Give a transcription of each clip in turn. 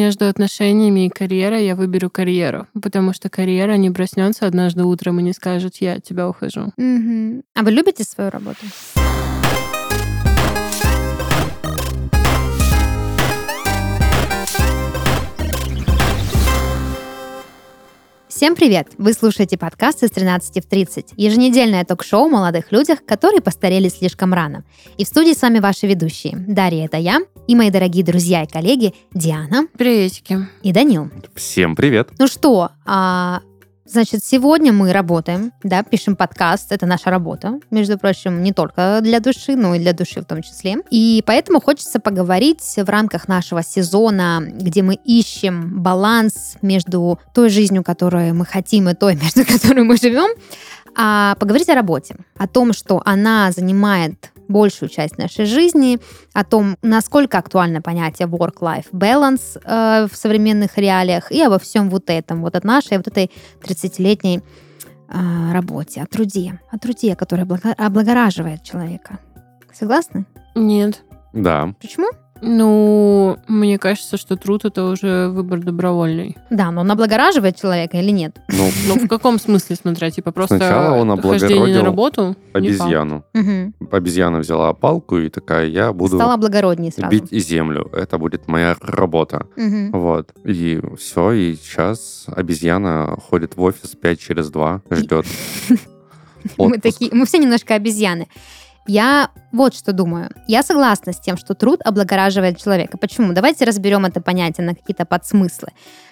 между отношениями и карьерой я выберу карьеру, потому что карьера не проснется однажды утром и не скажет, я от тебя ухожу. Мгм. А вы любите свою работу? Всем привет! Вы слушаете подкаст из 13 в 30, еженедельное ток-шоу о молодых людях, которые постарели слишком рано. И в студии с вами ваши ведущие. Дарья, это я, и мои дорогие друзья и коллеги Диана Приветики. и Данил. Всем привет. Ну что, а, значит, сегодня мы работаем, да, пишем подкаст, это наша работа, между прочим, не только для души, но и для души в том числе. И поэтому хочется поговорить в рамках нашего сезона, где мы ищем баланс между той жизнью, которую мы хотим, и той, между которой мы живем, а поговорить о работе, о том, что она занимает большую часть нашей жизни, о том, насколько актуально понятие work-life balance э, в современных реалиях и обо всем вот этом, вот от нашей вот этой 30-летней э, работе, о труде, о труде, который облага- облагораживает человека. Согласны? Нет. Да. Почему? Ну, мне кажется, что труд это уже выбор добровольный. Да, но он облагораживает человека или нет? Ну, Ну, в каком смысле, смотря, типа просто Сначала он хождение на облагородил работу? обезьяну. Мгм. Обезьяна взяла палку и такая, я буду Стала благороднее сразу. бить и землю. Это будет моя работа. Мгм. Вот. И все, и сейчас обезьяна ходит в офис 5 через 2, ждет. Мы такие, мы все немножко обезьяны. Я вот что думаю. Я согласна с тем, что труд облагораживает человека. Почему? Давайте разберем это понятие на какие-то подсмыслы.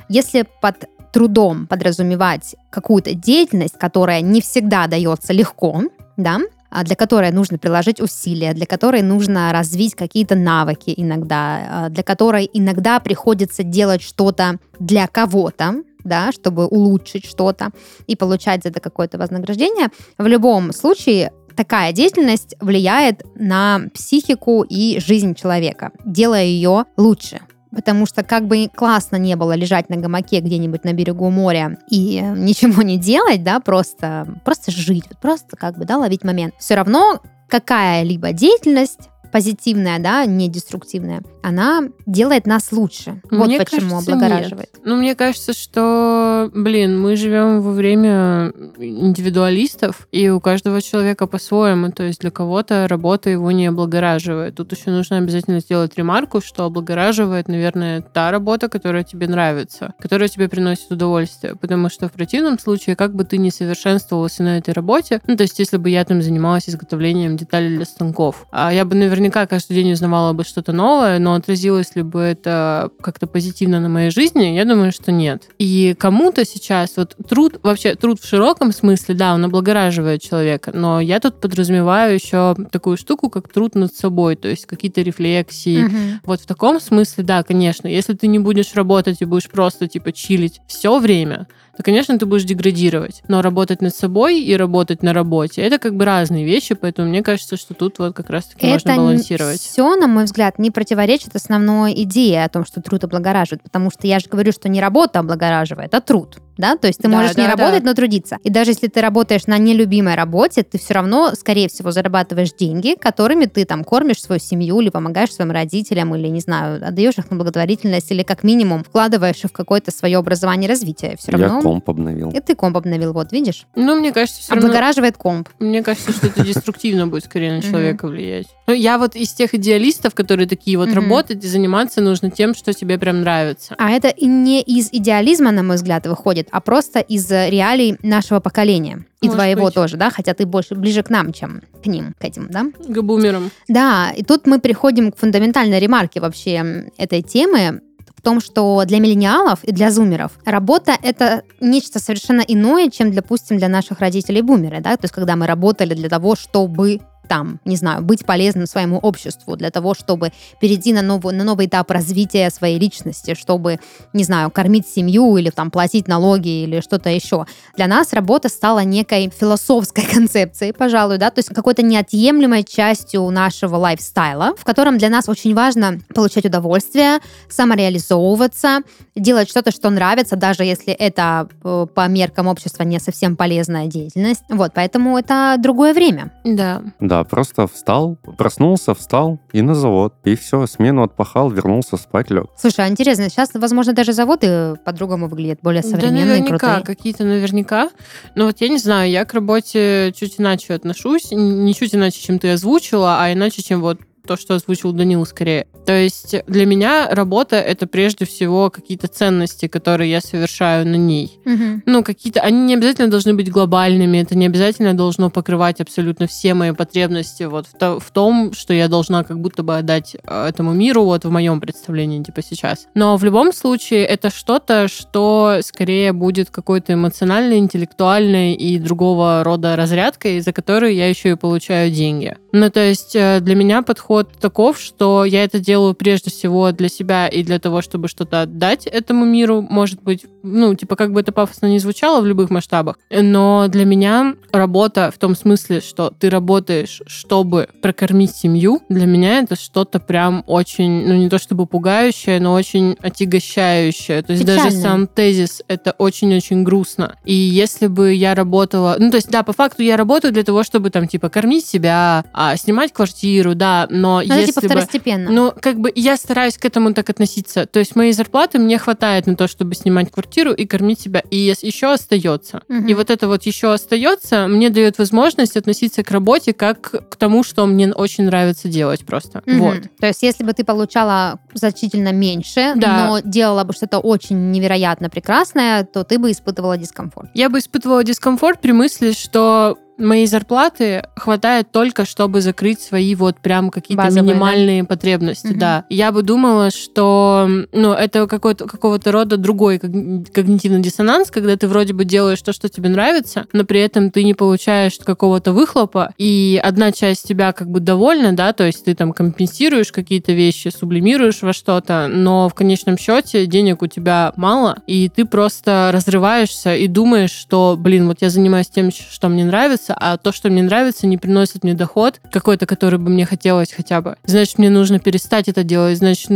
Если под трудом подразумевать какую-то деятельность, которая не всегда дается легко, да, а для которой нужно приложить усилия, для которой нужно развить какие-то навыки иногда, а для которой иногда приходится делать что-то для кого-то, да, чтобы улучшить что-то и получать за это какое-то вознаграждение. В любом случае такая деятельность влияет на психику и жизнь человека, делая ее лучше. Потому что как бы классно не было лежать на гамаке где-нибудь на берегу моря и ничего не делать, да, просто, просто жить, просто как бы, да, ловить момент. Все равно какая-либо деятельность позитивная, да, не деструктивная, она делает нас лучше. вот Мне почему кажется, облагораживает. Ну, мне кажется, что, блин, мы живем во время индивидуалистов, и у каждого человека по-своему. То есть для кого-то работа его не облагораживает. Тут еще нужно обязательно сделать ремарку, что облагораживает, наверное, та работа, которая тебе нравится, которая тебе приносит удовольствие. Потому что в противном случае, как бы ты ни совершенствовался на этой работе, ну, то есть если бы я там занималась изготовлением деталей для станков, а я бы наверняка каждый день узнавала бы что-то новое, но отразилось ли бы это как-то позитивно на моей жизни, я думаю, что нет. И кому-то сейчас вот труд, вообще труд в широком смысле, да, он облагораживает человека, но я тут подразумеваю еще такую штуку, как труд над собой, то есть какие-то рефлексии. Мгм. Вот в таком смысле, да, конечно, если ты не будешь работать и будешь просто типа чилить все время, то, конечно, ты будешь деградировать. Но работать над собой и работать на работе это как бы разные вещи, поэтому мне кажется, что тут вот как раз-таки можно балансировать. все, на мой взгляд, не противоречит основной идее о том, что труд облагораживает, потому что я же говорю, что не работа облагораживает, а труд. Да? То есть ты Да, можешь не да, да. работать, но трудиться. И даже если ты работаешь на нелюбимой работе, ты все равно, скорее всего, зарабатываешь деньги, которыми ты там кормишь свою семью или помогаешь своим родителям, или, не знаю, отдаешь их на благотворительность, или как минимум вкладываешь в какое-то свое образование и развитие. Все Я равно... комп обновил. И ты комп обновил, вот, видишь? Ну, мне кажется, все равно... Облагораживает комп. Мне кажется, что это деструктивно будет скорее на человека влиять. Ну, я вот из тех идеалистов, которые такие вот работать и заниматься нужно тем, что тебе прям нравится. А это и не из идеализма, на мой взгляд, выходит, а просто из реалий нашего поколения. И Может твоего быть. тоже, да? Хотя ты больше ближе к нам, чем к ним, к этим, да? К бумерам. Да, и тут мы приходим к фундаментальной ремарке вообще этой темы, в том, что для миллениалов и для зумеров работа — это нечто совершенно иное, чем, допустим, для наших родителей бумеры, да? То есть когда мы работали для того, чтобы там, не знаю, быть полезным своему обществу, для того, чтобы перейти на, новую, на новый этап развития своей личности, чтобы, не знаю, кормить семью или там платить налоги или что-то еще. Для нас работа стала некой философской концепцией, пожалуй, да, то есть какой-то неотъемлемой частью нашего лайфстайла, в котором для нас очень важно получать удовольствие, самореализовываться, делать что-то, что нравится, даже если это э, по меркам общества не совсем полезная деятельность. Вот, поэтому это другое время. Да. Да, Да, просто встал, проснулся, встал и на завод. И все, смену отпахал, вернулся спать, лег. Слушай, а интересно, сейчас, возможно, даже заводы по-другому выглядят, более современные, да, наверняка, какие-то наверняка. Но вот я не знаю, я к работе чуть иначе отношусь, не чуть иначе, чем ты озвучила, а иначе, чем вот то, что озвучил Данил скорее. То есть для меня работа — это прежде всего какие-то ценности, которые я совершаю на ней. Мгм. Ну, какие-то... Они не обязательно должны быть глобальными, это не обязательно должно покрывать абсолютно все мои потребности вот в, то- в том, что я должна как будто бы отдать э, этому миру, вот в моем представлении, типа сейчас. Но в любом случае это что-то, что скорее будет какой-то эмоциональной, интеллектуальной и другого рода разрядкой, за которую я еще и получаю деньги. Ну, то есть э, для меня подход таков, что я это делаю прежде всего для себя и для того, чтобы что-то отдать этому миру, может быть, ну, типа, как бы это пафосно не звучало в любых масштабах, но для меня работа в том смысле, что ты работаешь, чтобы прокормить семью, для меня это что-то прям очень, ну, не то чтобы пугающее, но очень отягощающее. То есть даже Печально. сам тезис это очень-очень грустно. И если бы я работала... Ну, то есть, да, по факту я работаю для того, чтобы там, типа, кормить себя, а, снимать квартиру, да, но Ну, это если типа бы... второстепенно. Ну, как бы я стараюсь к этому так относиться. То есть моей зарплаты мне хватает на то, чтобы снимать квартиру и кормить себя. И еще остается. Мгм. И вот это вот еще остается, мне дает возможность относиться к работе как к тому, что мне очень нравится делать просто. Мгм. Вот. То есть, если бы ты получала значительно меньше, Да. но делала бы что-то очень невероятно прекрасное, то ты бы испытывала дискомфорт. Я бы испытывала дискомфорт при мысли, что моей зарплаты хватает только, чтобы закрыть свои вот прям какие-то Базовые, да? минимальные потребности, Мгм. да. Я бы думала, что ну, это какой-то, какого-то рода другой когни- когнитивный диссонанс, когда ты вроде бы делаешь то, что тебе нравится, но при этом ты не получаешь какого-то выхлопа, и одна часть тебя как бы довольна, да, то есть ты там компенсируешь какие-то вещи, сублимируешь во что-то, но в конечном счете денег у тебя мало, и ты просто разрываешься и думаешь, что, блин, вот я занимаюсь тем, что мне нравится, а то, что мне нравится, не приносит мне доход какой-то, который бы мне хотелось хотя бы. Значит, мне нужно перестать это делать. Значит,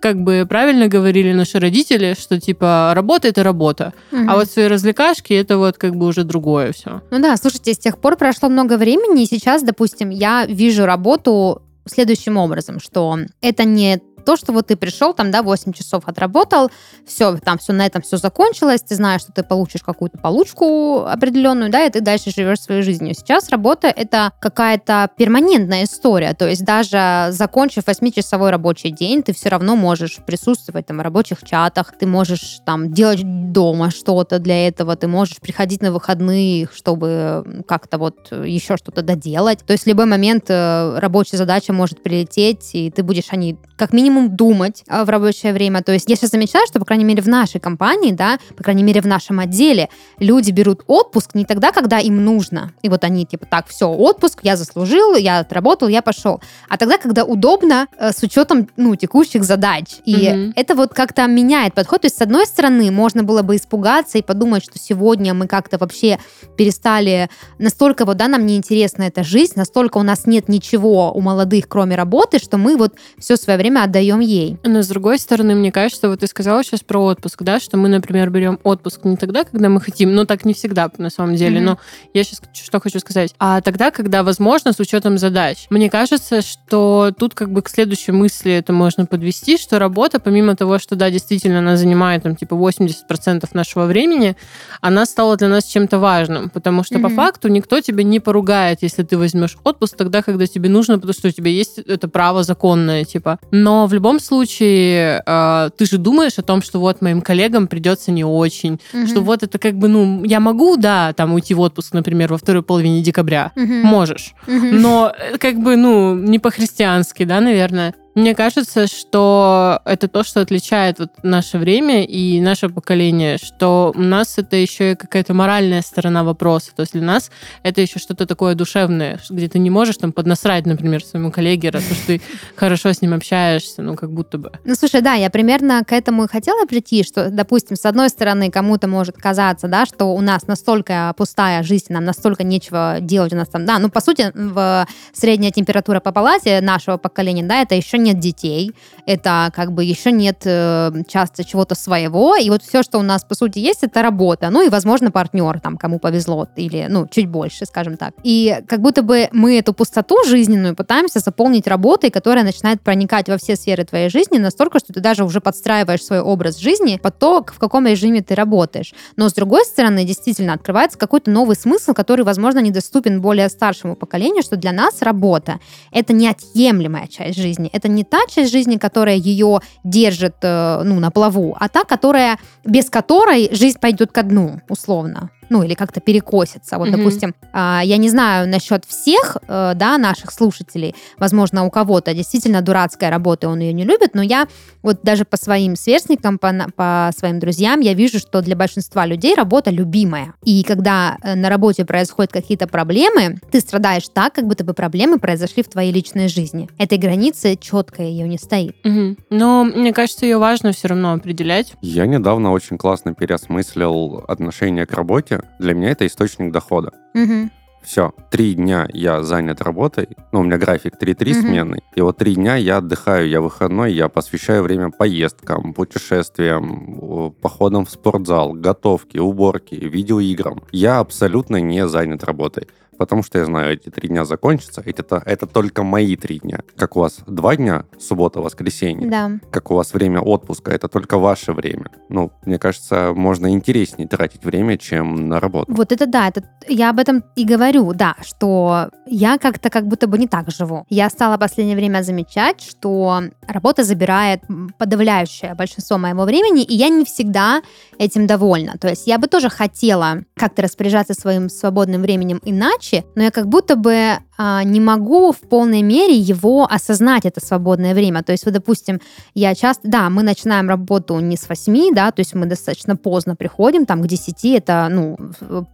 как бы правильно говорили наши родители, что типа работа это работа, Мгм. а вот свои развлекашки это вот как бы уже другое все. Ну да, слушайте, с тех пор прошло много времени, и сейчас, допустим, я вижу работу следующим образом, что это не то, что вот ты пришел, там, да, 8 часов отработал, все, там все на этом все закончилось, ты знаешь, что ты получишь какую-то получку определенную, да, и ты дальше живешь своей жизнью. Сейчас работа — это какая-то перманентная история, то есть даже закончив 8-часовой рабочий день, ты все равно можешь присутствовать там в рабочих чатах, ты можешь там делать дома что-то для этого, ты можешь приходить на выходные, чтобы как-то вот еще что-то доделать. То есть в любой момент э, рабочая задача может прилететь, и ты будешь о ней как минимум думать э, в рабочее время. То есть я сейчас замечаю, что, по крайней мере, в нашей компании, да, по крайней мере, в нашем отделе, люди берут отпуск не тогда, когда им нужно. И вот они типа, так, все, отпуск, я заслужил, я отработал, я пошел. А тогда, когда удобно, э, с учетом, ну, текущих задач. И Мгм. это вот как-то меняет подход. То есть, с одной стороны, можно было бы испугаться и подумать, что сегодня мы как-то вообще перестали настолько вот, да, нам неинтересна эта жизнь, настолько у нас нет ничего у молодых, кроме работы, что мы вот все свое время отдаем ей. Но с другой стороны, мне кажется, вот ты сказала сейчас про отпуск, да, что мы, например, берем отпуск не тогда, когда мы хотим, но так не всегда на самом деле, Мгм. но я сейчас что хочу сказать, а тогда, когда возможно, с учетом задач. Мне кажется, что тут как бы к следующей мысли это можно подвести, что работа, помимо того, что, да, действительно она занимает там типа 80% нашего времени, она стала для нас чем-то важным, потому что по Мгм. факту никто тебя не поругает, если ты возьмешь отпуск тогда, когда тебе нужно, потому что у тебя есть это право законное, типа. Но в любом случае э, ты же думаешь о том, что вот моим коллегам придется не очень, что вот это как бы, ну, я могу, да, там уйти в отпуск, например, во второй половине декабря, Мгм. можешь, Мгм. но э, как бы, ну, не по-христиански, да, наверное. Мне кажется, что это то, что отличает вот наше время и наше поколение, что у нас это еще и какая-то моральная сторона вопроса. То есть для нас это еще что-то такое душевное, где ты не можешь там поднасрать, например, своему коллеге, раз уж ты хорошо с ним общаешься, ну, как будто бы. Ну, слушай, да, я примерно к этому и хотела прийти, что, допустим, с одной стороны, кому-то может казаться, да, что у нас настолько пустая жизнь, нам настолько нечего делать у нас там, да, ну, по сути, в средняя температура по палате нашего поколения, да, это еще нет детей, это как бы еще нет э, часто чего-то своего, и вот все, что у нас, по сути, есть, это работа, ну и, возможно, партнер, там, кому повезло, или, ну, чуть больше, скажем так. И как будто бы мы эту пустоту жизненную пытаемся заполнить работой, которая начинает проникать во все сферы твоей жизни настолько, что ты даже уже подстраиваешь свой образ жизни под то, в каком режиме ты работаешь. Но, с другой стороны, действительно, открывается какой-то новый смысл, который, возможно, недоступен более старшему поколению, что для нас работа — это неотъемлемая часть жизни. Это не та часть жизни, которая ее держит э, ну, на плаву, а та, которая, без которой жизнь пойдет ко дну, условно ну, или как-то перекосится. Вот, mm-hmm. допустим, а, я не знаю насчет всех, э, да, наших слушателей, возможно, у кого-то действительно дурацкая работа, он ее не любит, но я вот даже по своим сверстникам, по, по своим друзьям, я вижу, что для большинства людей работа любимая. И когда э, на работе происходят какие-то проблемы, ты страдаешь так, как будто бы проблемы произошли в твоей личной жизни. Этой границы четко ее не стоит. Угу. Но мне кажется, ее важно все равно определять. Я недавно очень классно переосмыслил отношение к работе, работе, для меня это источник дохода. Угу. Все, три дня я занят работой, ну, у меня график 3-3 угу. сменный, и вот три дня я отдыхаю, я выходной, я посвящаю время поездкам, путешествиям, походам в спортзал, готовке, уборке, видеоиграм. Я абсолютно не занят работой потому что я знаю, эти три дня закончатся, это, это только мои три дня. Как у вас два дня, суббота, воскресенье, да. как у вас время отпуска, это только ваше время. Ну, мне кажется, можно интереснее тратить время, чем на работу. Вот это да, это, я об этом и говорю, да, что я как-то как будто бы не так живу. Я стала в последнее время замечать, что работа забирает подавляющее большинство моего времени, и я не всегда этим довольна. То есть я бы тоже хотела как-то распоряжаться своим свободным временем иначе, задачи, но я как будто бы не могу в полной мере его осознать, это свободное время. То есть, вот, допустим, я часто, да, мы начинаем работу не с 8, да, то есть мы достаточно поздно приходим, там, к 10, это, ну,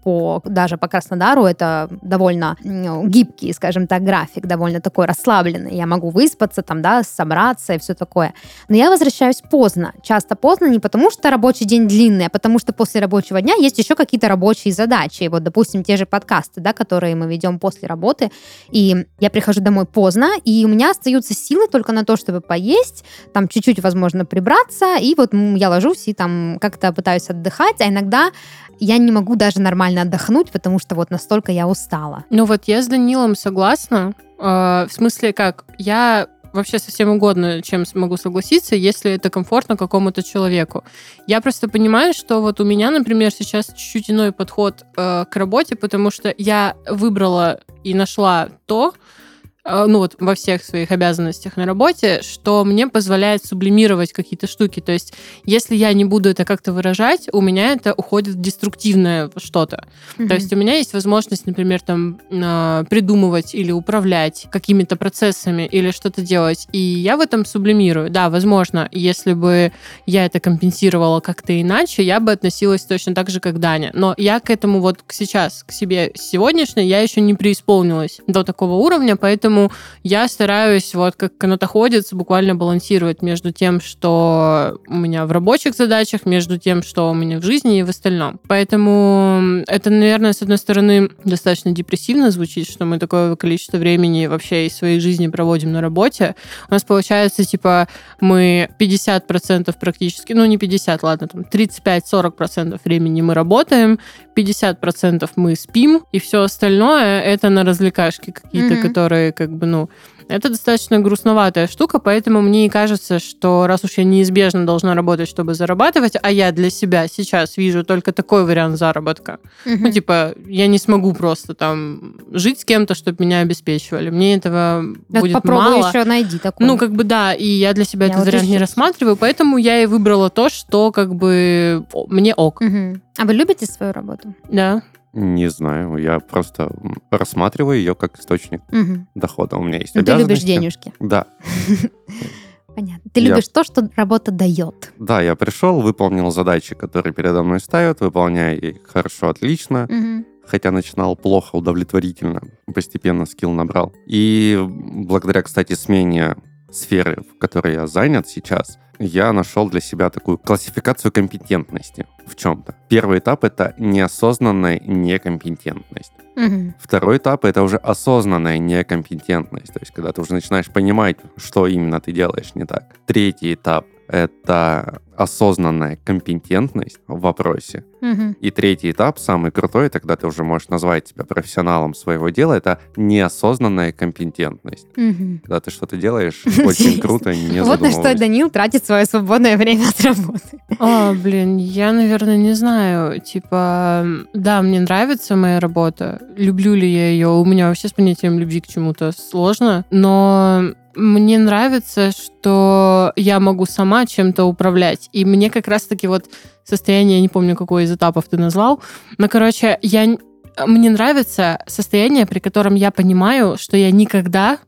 по, даже по Краснодару это довольно ну, гибкий, скажем так, график, довольно такой расслабленный. Я могу выспаться, там, да, собраться и все такое. Но я возвращаюсь поздно, часто поздно не потому, что рабочий день длинный, а потому что после рабочего дня есть еще какие-то рабочие задачи. Вот, допустим, те же подкасты, да, которые мы ведем после работы, и я прихожу домой поздно, и у меня остаются силы только на то, чтобы поесть, там чуть-чуть, возможно, прибраться, и вот я ложусь и там как-то пытаюсь отдыхать, а иногда я не могу даже нормально отдохнуть, потому что вот настолько я устала. Ну вот я с Данилом согласна. Э, в смысле как? Я вообще совсем угодно, чем могу согласиться, если это комфортно какому-то человеку. Я просто понимаю, что вот у меня, например, сейчас чуть-чуть иной подход э, к работе, потому что я выбрала и нашла то, ну вот во всех своих обязанностях на работе, что мне позволяет сублимировать какие-то штуки. То есть, если я не буду это как-то выражать, у меня это уходит в деструктивное что-то. Mm-hmm. То есть у меня есть возможность, например, там э, придумывать или управлять какими-то процессами или что-то делать, и я в этом сублимирую. Да, возможно, если бы я это компенсировала как-то иначе, я бы относилась точно так же, как Даня. Но я к этому вот сейчас, к себе сегодняшней, я еще не преисполнилась до такого уровня, поэтому Поэтому я стараюсь, вот как канатоходец, буквально балансировать между тем, что у меня в рабочих задачах, между тем, что у меня в жизни и в остальном. Поэтому это, наверное, с одной стороны, достаточно депрессивно звучит, что мы такое количество времени вообще из своей жизни проводим на работе. У нас получается, типа, мы 50% практически, ну не 50, ладно, там 35-40% времени мы работаем, 50% мы спим, и все остальное это на развлекашки какие-то, mm-hmm. которые как бы, ну, это достаточно грустноватая штука, поэтому мне и кажется, что раз уж я неизбежно должна работать, чтобы зарабатывать, а я для себя сейчас вижу только такой вариант заработка. Угу. Ну, типа, я не смогу просто там жить с кем-то, чтобы меня обеспечивали. Мне этого Это будет попробуй мало. еще найди такой. Ну, как бы да, и я для себя я этот вот вариант еще... не рассматриваю, поэтому я и выбрала то, что как бы мне ок. Угу. А вы любите свою работу? Да. Не знаю, я просто рассматриваю ее как источник угу. дохода. У меня есть Но ты любишь денежки. Да. Понятно. Ты любишь я... то, что работа дает. Да, я пришел, выполнил задачи, которые передо мной ставят, выполняю их хорошо, отлично. Угу. Хотя начинал плохо, удовлетворительно. Постепенно скилл набрал. И благодаря, кстати, смене сферы, в которой я занят сейчас, я нашел для себя такую классификацию компетентности в чем-то. Первый этап — это неосознанная некомпетентность. Мгм. Второй этап — это уже осознанная некомпетентность, то есть когда ты уже начинаешь понимать, что именно ты делаешь не так. Третий этап — это осознанная компетентность в вопросе. Мгм. И третий этап, самый крутой, это когда ты уже можешь назвать себя профессионалом своего дела, это неосознанная компетентность. Мгм. Когда ты что-то делаешь очень круто, не Вот на что. Данил тратит свое свободное время от работы. О, блин, я, наверное, не знаю. Типа, да, мне нравится моя работа. Люблю ли я ее? У меня вообще с понятием любви к чему-то сложно. Но мне нравится, что я могу сама чем-то управлять. И мне как раз-таки вот состояние, я не помню, какой из этапов ты назвал, но, короче, я... Мне нравится состояние, при котором я понимаю, что я никогда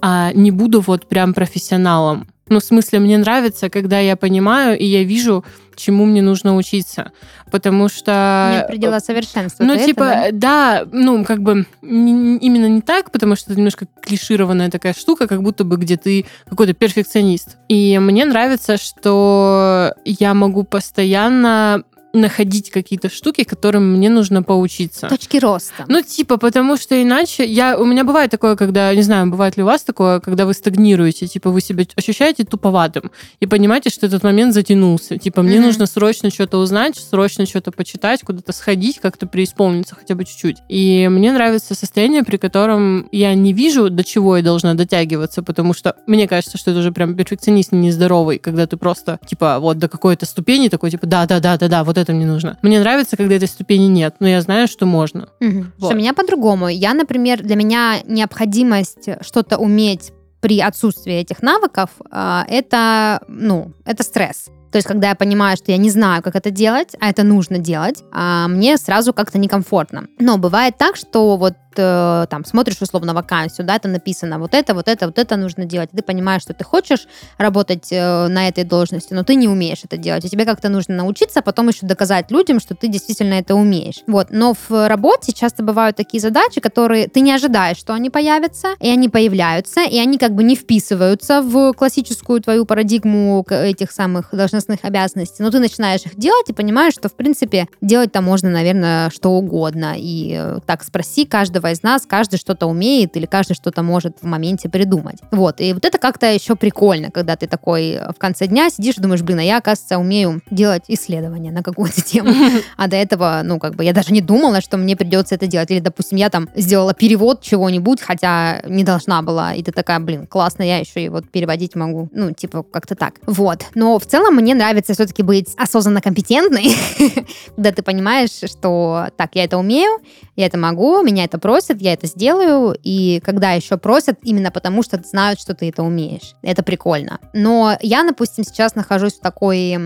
а, не буду вот прям профессионалом. Ну, в смысле, мне нравится, когда я понимаю и я вижу, чему мне нужно учиться. Потому что... Нет предела совершенства. Ну, типа, это, да, ну, как бы не- не- именно не так, потому что это немножко клишированная такая штука, как будто бы где ты какой-то перфекционист. И мне нравится, что я могу постоянно находить какие-то штуки, которым мне нужно поучиться. Точки роста. Ну, типа, потому что иначе я... У меня бывает такое, когда... Не знаю, бывает ли у вас такое, когда вы стагнируете, типа, вы себя ощущаете туповатым и понимаете, что этот момент затянулся. Типа, мне Мгм. нужно срочно что-то узнать, срочно что-то почитать, куда-то сходить, как-то преисполниться хотя бы чуть-чуть. И мне нравится состояние, при котором я не вижу, до чего я должна дотягиваться, потому что мне кажется, что это уже прям перфекционист нездоровый, когда ты просто, типа, вот до какой-то ступени такой, типа, да-да-да-да-да, вот это мне нужно. Мне нравится, когда этой ступени нет, но я знаю, что можно. Мгм. Вот. Что меня по-другому. Я, например, для меня необходимость что-то уметь при отсутствии этих навыков, а, это, ну, это стресс. То есть, когда я понимаю, что я не знаю, как это делать, а это нужно делать, а, мне сразу как-то некомфортно. Но бывает так, что вот э, там смотришь условно вакансию, да, там написано вот это, вот это, вот это нужно делать. Ты понимаешь, что ты хочешь работать э, на этой должности, но ты не умеешь это делать. И тебе как-то нужно научиться, а потом еще доказать людям, что ты действительно это умеешь. Вот. Но в работе часто бывают такие задачи, которые ты не ожидаешь, что они появятся, и они появляются, и они как бы не вписываются в классическую твою парадигму этих самых должностных обязанностей. Но ты начинаешь их делать и понимаешь, что, в принципе, делать-то можно, наверное, что угодно. И э, так спроси каждого из нас, каждый что-то умеет или каждый что-то может в моменте придумать. Вот. И вот это как-то еще прикольно, когда ты такой в конце дня сидишь и думаешь, блин, а я, оказывается, умею делать исследования на какую-то тему. А до этого, ну, как бы, я даже не думала, что мне придется это делать. Или, допустим, я там сделала перевод чего-нибудь, хотя не должна была. И ты такая, блин, классно, я еще и вот переводить могу. Ну, типа, как-то так. Вот. Но в целом мне нравится все-таки быть осознанно компетентной, когда ты понимаешь, что так, я это умею, я это могу, меня это просят, я это сделаю. И когда еще просят, именно потому что знают, что ты это умеешь. Это прикольно. Но я, допустим, сейчас нахожусь в такой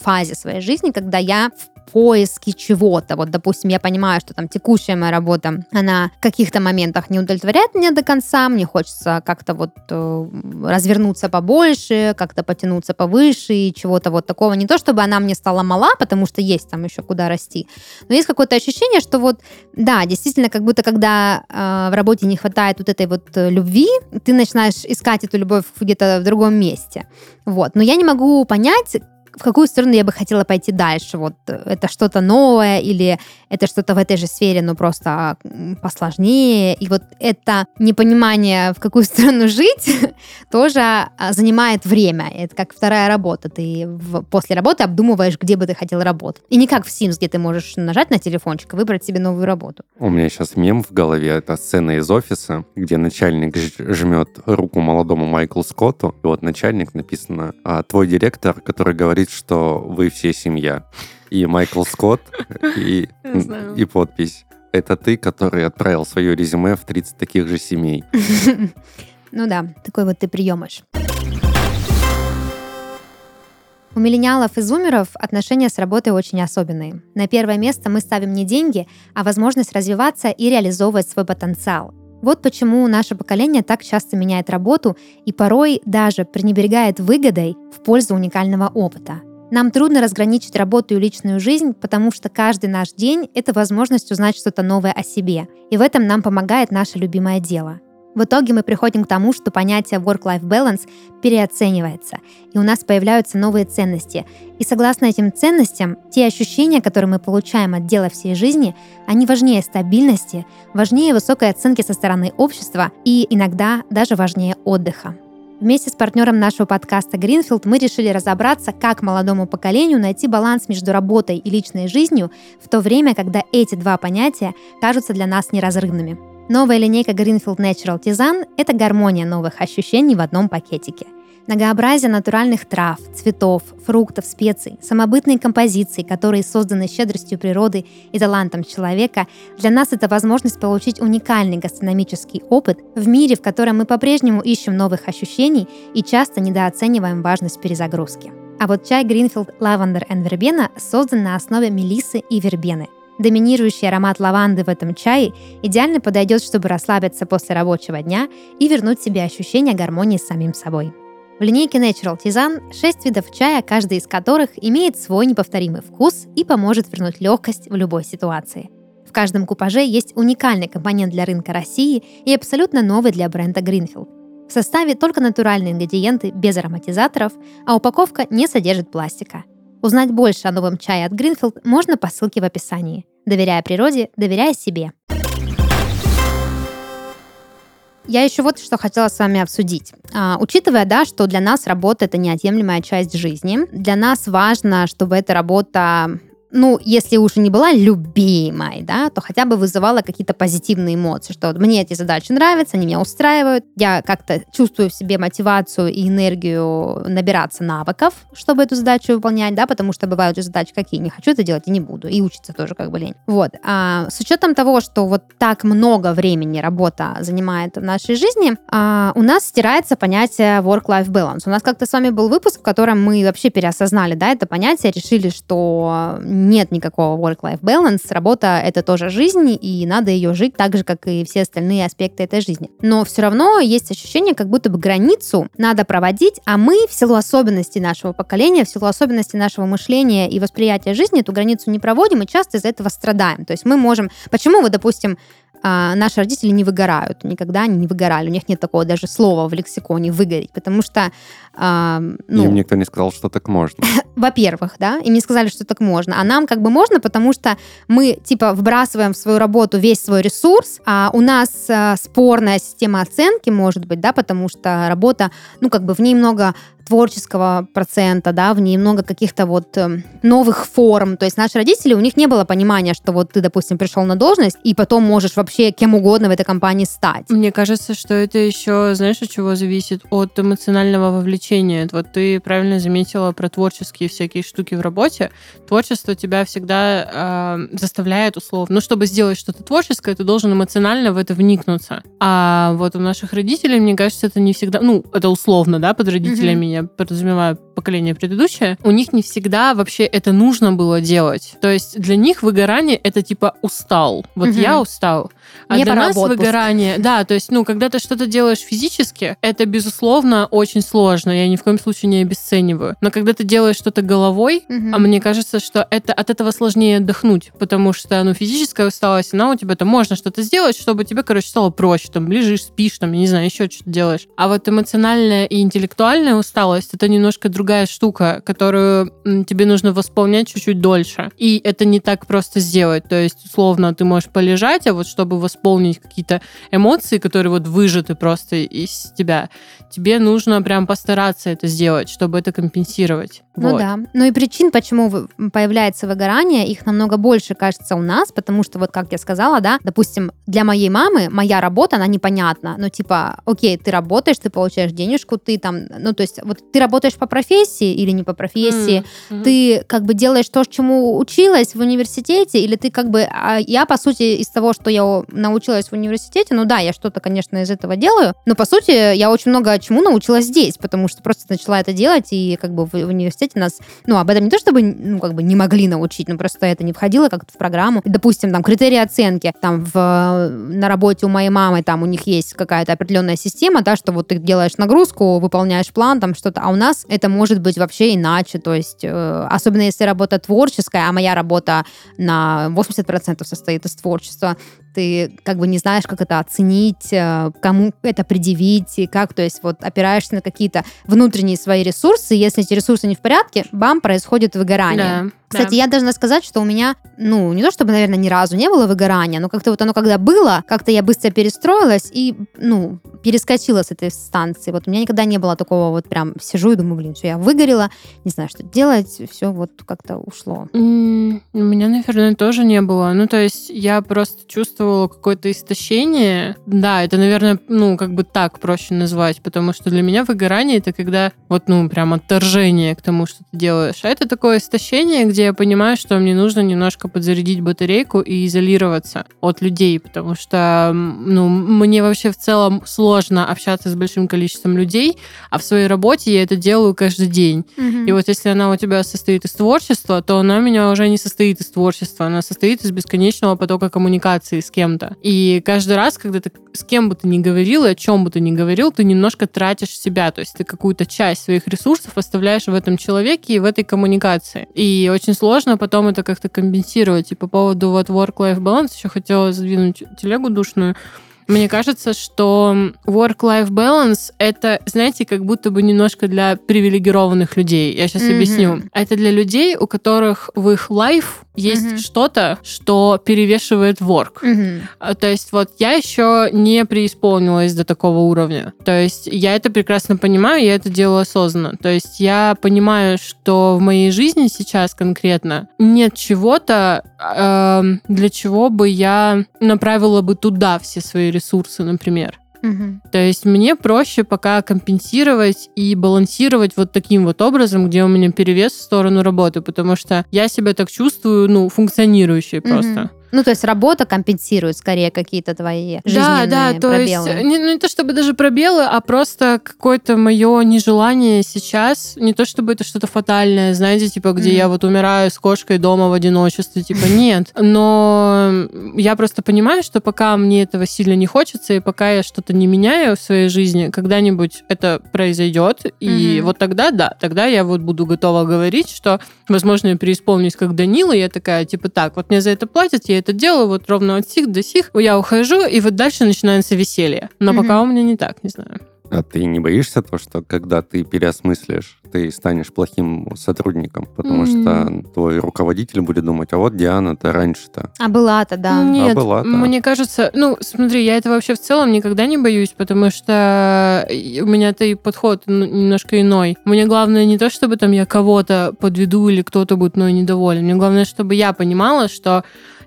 фазе своей жизни, когда я в поиске чего-то. Вот, допустим, я понимаю, что там текущая моя работа, она в каких-то моментах не удовлетворяет меня до конца, мне хочется как-то вот э, развернуться побольше, как-то потянуться повыше и чего-то вот такого. Не то, чтобы она мне стала мала, потому что есть там еще куда расти, но есть какое-то ощущение, что вот, да, действительно, как будто когда э, в работе не хватает вот этой вот э, любви, ты начинаешь искать эту любовь где-то в другом месте. Вот. Но я не могу понять, в какую сторону я бы хотела пойти дальше. Вот э, это что-то новое или это что-то в этой же сфере, но просто посложнее. И вот это непонимание, в какую сторону жить, тоже а, занимает время. Это как вторая работа. Ты после работы обдумываешь, где бы ты хотел работать. И не как в Sims, где ты можешь нажать на телефончик и выбрать себе новую работу. У меня сейчас мем в голове. Это сцена из офиса, где начальник жмет руку молодому Майклу Скотту. И вот начальник написано «А, «Твой директор, который говорит, что вы все семья». И Майкл Скотт, и, и подпись. Это ты, который отправил свое резюме в 30 таких же семей. Ну да, такой вот ты приемыш. У миллениалов и зумеров отношения с работой очень особенные. На первое место мы ставим не деньги, а возможность развиваться и реализовывать свой потенциал. Вот почему наше поколение так часто меняет работу и порой даже пренебрегает выгодой в пользу уникального опыта. Нам трудно разграничить работу и личную жизнь, потому что каждый наш день — это возможность узнать что-то новое о себе. И в этом нам помогает наше любимое дело. В итоге мы приходим к тому, что понятие work-life balance переоценивается, и у нас появляются новые ценности. И согласно этим ценностям, те ощущения, которые мы получаем от дела всей жизни, они важнее стабильности, важнее высокой оценки со стороны общества и иногда даже важнее отдыха. Вместе с партнером нашего подкаста Greenfield мы решили разобраться, как молодому поколению найти баланс между работой и личной жизнью в то время, когда эти два понятия кажутся для нас неразрывными. Новая линейка Greenfield Natural Tisan – это гармония новых ощущений в одном пакетике. Многообразие натуральных трав, цветов, фруктов, специй, самобытные композиции, которые созданы щедростью природы и талантом человека, для нас это возможность получить уникальный гастрономический опыт в мире, в котором мы по-прежнему ищем новых ощущений и часто недооцениваем важность перезагрузки. А вот чай Greenfield Lavender and Verbena создан на основе мелисы и вербены – Доминирующий аромат лаванды в этом чае идеально подойдет, чтобы расслабиться после рабочего дня и вернуть себе ощущение гармонии с самим собой. В линейке Natural Tisan 6 видов чая, каждый из которых имеет свой неповторимый вкус и поможет вернуть легкость в любой ситуации. В каждом купаже есть уникальный компонент для рынка России и абсолютно новый для бренда Greenfield. В составе только натуральные ингредиенты без ароматизаторов, а упаковка не содержит пластика – Узнать больше о новом чае от Greenfield можно по ссылке в описании. Доверяя природе, доверяя себе. Я еще вот что хотела с вами обсудить. А, учитывая, да, что для нас работа это неотъемлемая часть жизни, для нас важно, чтобы эта работа ну, если уже не была любимой, да, то хотя бы вызывала какие-то позитивные эмоции, что мне эти задачи нравятся, они меня устраивают, я как-то чувствую в себе мотивацию и энергию набираться навыков, чтобы эту задачу выполнять, да, потому что бывают же задачи какие, не хочу это делать и не буду, и учиться тоже как бы лень. Вот. А с учетом того, что вот так много времени работа занимает в нашей жизни, а, у нас стирается понятие work-life balance. У нас как-то с вами был выпуск, в котором мы вообще переосознали, да, это понятие, решили, что нет никакого work-life balance. Работа — это тоже жизнь, и надо ее жить так же, как и все остальные аспекты этой жизни. Но все равно есть ощущение, как будто бы границу надо проводить, а мы в силу особенностей нашего поколения, в силу особенностей нашего мышления и восприятия жизни эту границу не проводим и часто из-за этого страдаем. То есть мы можем... Почему вы, допустим, а, наши родители не выгорают, никогда они не выгорали, у них нет такого даже слова в лексиконе «выгореть», потому что... А, ну, Им никто не сказал, что так можно. Во-первых, да, им не сказали, что так можно, а нам как бы можно, потому что мы, типа, вбрасываем в свою работу весь свой ресурс, а у нас а, спорная система оценки, может быть, да, потому что работа, ну, как бы в ней много творческого процента, да, в ней много каких-то вот э, новых форм. То есть наши родители, у них не было понимания, что вот ты, допустим, пришел на должность, и потом можешь вообще кем угодно в этой компании стать. Мне кажется, что это еще, знаешь, от чего зависит? От эмоционального вовлечения. Вот ты правильно заметила про творческие всякие штуки в работе. Творчество тебя всегда э, заставляет условно. Ну, чтобы сделать что-то творческое, ты должен эмоционально в это вникнуться. А вот у наших родителей, мне кажется, это не всегда... Ну, это условно, да, под родителями я подразумеваю поколение предыдущее, у них не всегда вообще это нужно было делать. То есть для них выгорание это типа устал. Вот угу. я устал. А Мне для нас отпуск. выгорание, да, то есть, ну, когда ты что-то делаешь физически, это, безусловно, очень сложно. Я ни в коем случае не обесцениваю. Но когда ты делаешь что-то головой, угу. а мне кажется, что это от этого сложнее отдохнуть, потому что, ну, физическая усталость, она у тебя там можно что-то сделать, чтобы тебе, короче, стало проще. Там лежишь, спишь, там, не знаю, еще что-то делаешь. А вот эмоциональная и интеллектуальная усталость это немножко другая штука, которую тебе нужно восполнять чуть-чуть дольше. И это не так просто сделать. То есть, условно, ты можешь полежать, а вот чтобы восполнить какие-то эмоции, которые вот выжаты просто из тебя, тебе нужно прям постараться это сделать, чтобы это компенсировать. Ну вот. да. Ну и причин, почему появляется выгорание, их намного больше, кажется, у нас, потому что вот, как я сказала, да, допустим, для моей мамы моя работа, она непонятна. Ну, типа, окей, ты работаешь, ты получаешь денежку, ты там, ну, то есть, вот ты работаешь по профессии или не по профессии, mm-hmm. ты как бы делаешь то, чему училась в университете, или ты как бы, а я, по сути, из того, что я научилась в университете, ну да, я что-то, конечно, из этого делаю, но, по сути, я очень много чему научилась здесь, потому что просто начала это делать, и как бы в университете нас, ну, об этом не то чтобы, ну, как бы не могли научить, но просто это не входило как-то в программу. Допустим, там, критерии оценки, там, в, на работе у моей мамы, там, у них есть какая-то определенная система, да, что вот ты делаешь нагрузку, выполняешь план, там, что-то, а у нас это может быть вообще иначе, то есть, э, особенно если работа творческая, а моя работа на 80% состоит из творчества, ты как бы не знаешь, как это оценить, э, кому это предъявить, и как, то есть вот опираешься на какие-то внутренние свои ресурсы, если эти ресурсы не в порядке, бам, происходит выгорание. Да. Кстати, да. я должна сказать, что у меня, ну, не то чтобы, наверное, ни разу не было выгорания, но как-то вот оно когда было, как-то я быстро перестроилась и, ну, перескочила с этой станции. Вот у меня никогда не было такого вот прям сижу и думаю, блин, все, я выгорела, не знаю, что делать, все вот как-то ушло. М, У меня, наверное, тоже не было. Ну, то есть я просто чувствовала какое-то истощение. Да, это, наверное, ну, как бы так проще назвать, потому что для меня выгорание это когда вот, ну, прям отторжение к тому, что ты делаешь. А это такое истощение, где я понимаю, что мне нужно немножко подзарядить батарейку и изолироваться от людей, потому что, ну, мне вообще в целом сложно общаться с большим количеством людей, а в своей работе я это делаю каждый день. И вот если она у тебя состоит из творчества, то она у меня уже не состоит из творчества, она состоит из бесконечного потока коммуникации с кем-то. И каждый раз, когда ты с кем бы ты ни говорил и о чем бы ты ни говорил, ты немножко тратишь себя, то есть ты какую-то часть своих ресурсов оставляешь в этом человеке и в этой коммуникации. И очень сложно потом это как-то компенсировать. И по поводу вот work-life balance еще хотела задвинуть телегу душную. Мне кажется, что work-life balance это, знаете, как будто бы немножко для привилегированных людей. Я сейчас Мгм. объясню. Это для людей, у которых в их life есть Мгм. что-то, что перевешивает. Мгм. А, То есть вот я еще не преисполнилась до такого уровня. То есть я это прекрасно понимаю, я это делаю осознанно. То есть я понимаю, что в моей жизни сейчас конкретно нет чего-то, эм, для чего бы я направила бы туда все свои ресурсы, например. Мгм. То есть мне проще пока компенсировать и балансировать вот таким вот образом, где у меня перевес в сторону работы, потому что я себя так чувствую, ну, функционирующей просто. Ну, то есть работа компенсирует скорее какие-то твои Да, жизненные да, то пробелы. есть не, ну, не то чтобы даже пробелы, а просто какое-то мое нежелание сейчас, не то чтобы это что-то фатальное, знаете, типа, где Мгм. я вот умираю с кошкой дома в одиночестве, типа, нет. Но я просто понимаю, что пока мне этого сильно не хочется, и пока я что-то не меняю в своей жизни, когда-нибудь это произойдет, и Мгм. вот тогда, да, тогда я вот буду готова говорить, что, возможно, я переисполнюсь как Данила, и я такая, типа, так, вот мне за это платят, я это делаю, вот ровно от сих до сих, я ухожу, и вот дальше начинается веселье. Но Мгм. пока у меня не так, не знаю. А ты не боишься то, что когда ты переосмыслишь, ты станешь плохим сотрудником, потому М. что твой руководитель будет думать, а вот Диана-то раньше-то. А была-то, да. Нет, А была-то. мне кажется, ну, смотри, я это вообще в целом никогда не боюсь, потому что у меня-то и подход ну, немножко иной. Мне главное не то, чтобы там я кого-то подведу или кто-то будет мной недоволен. Мне главное, чтобы я понимала, что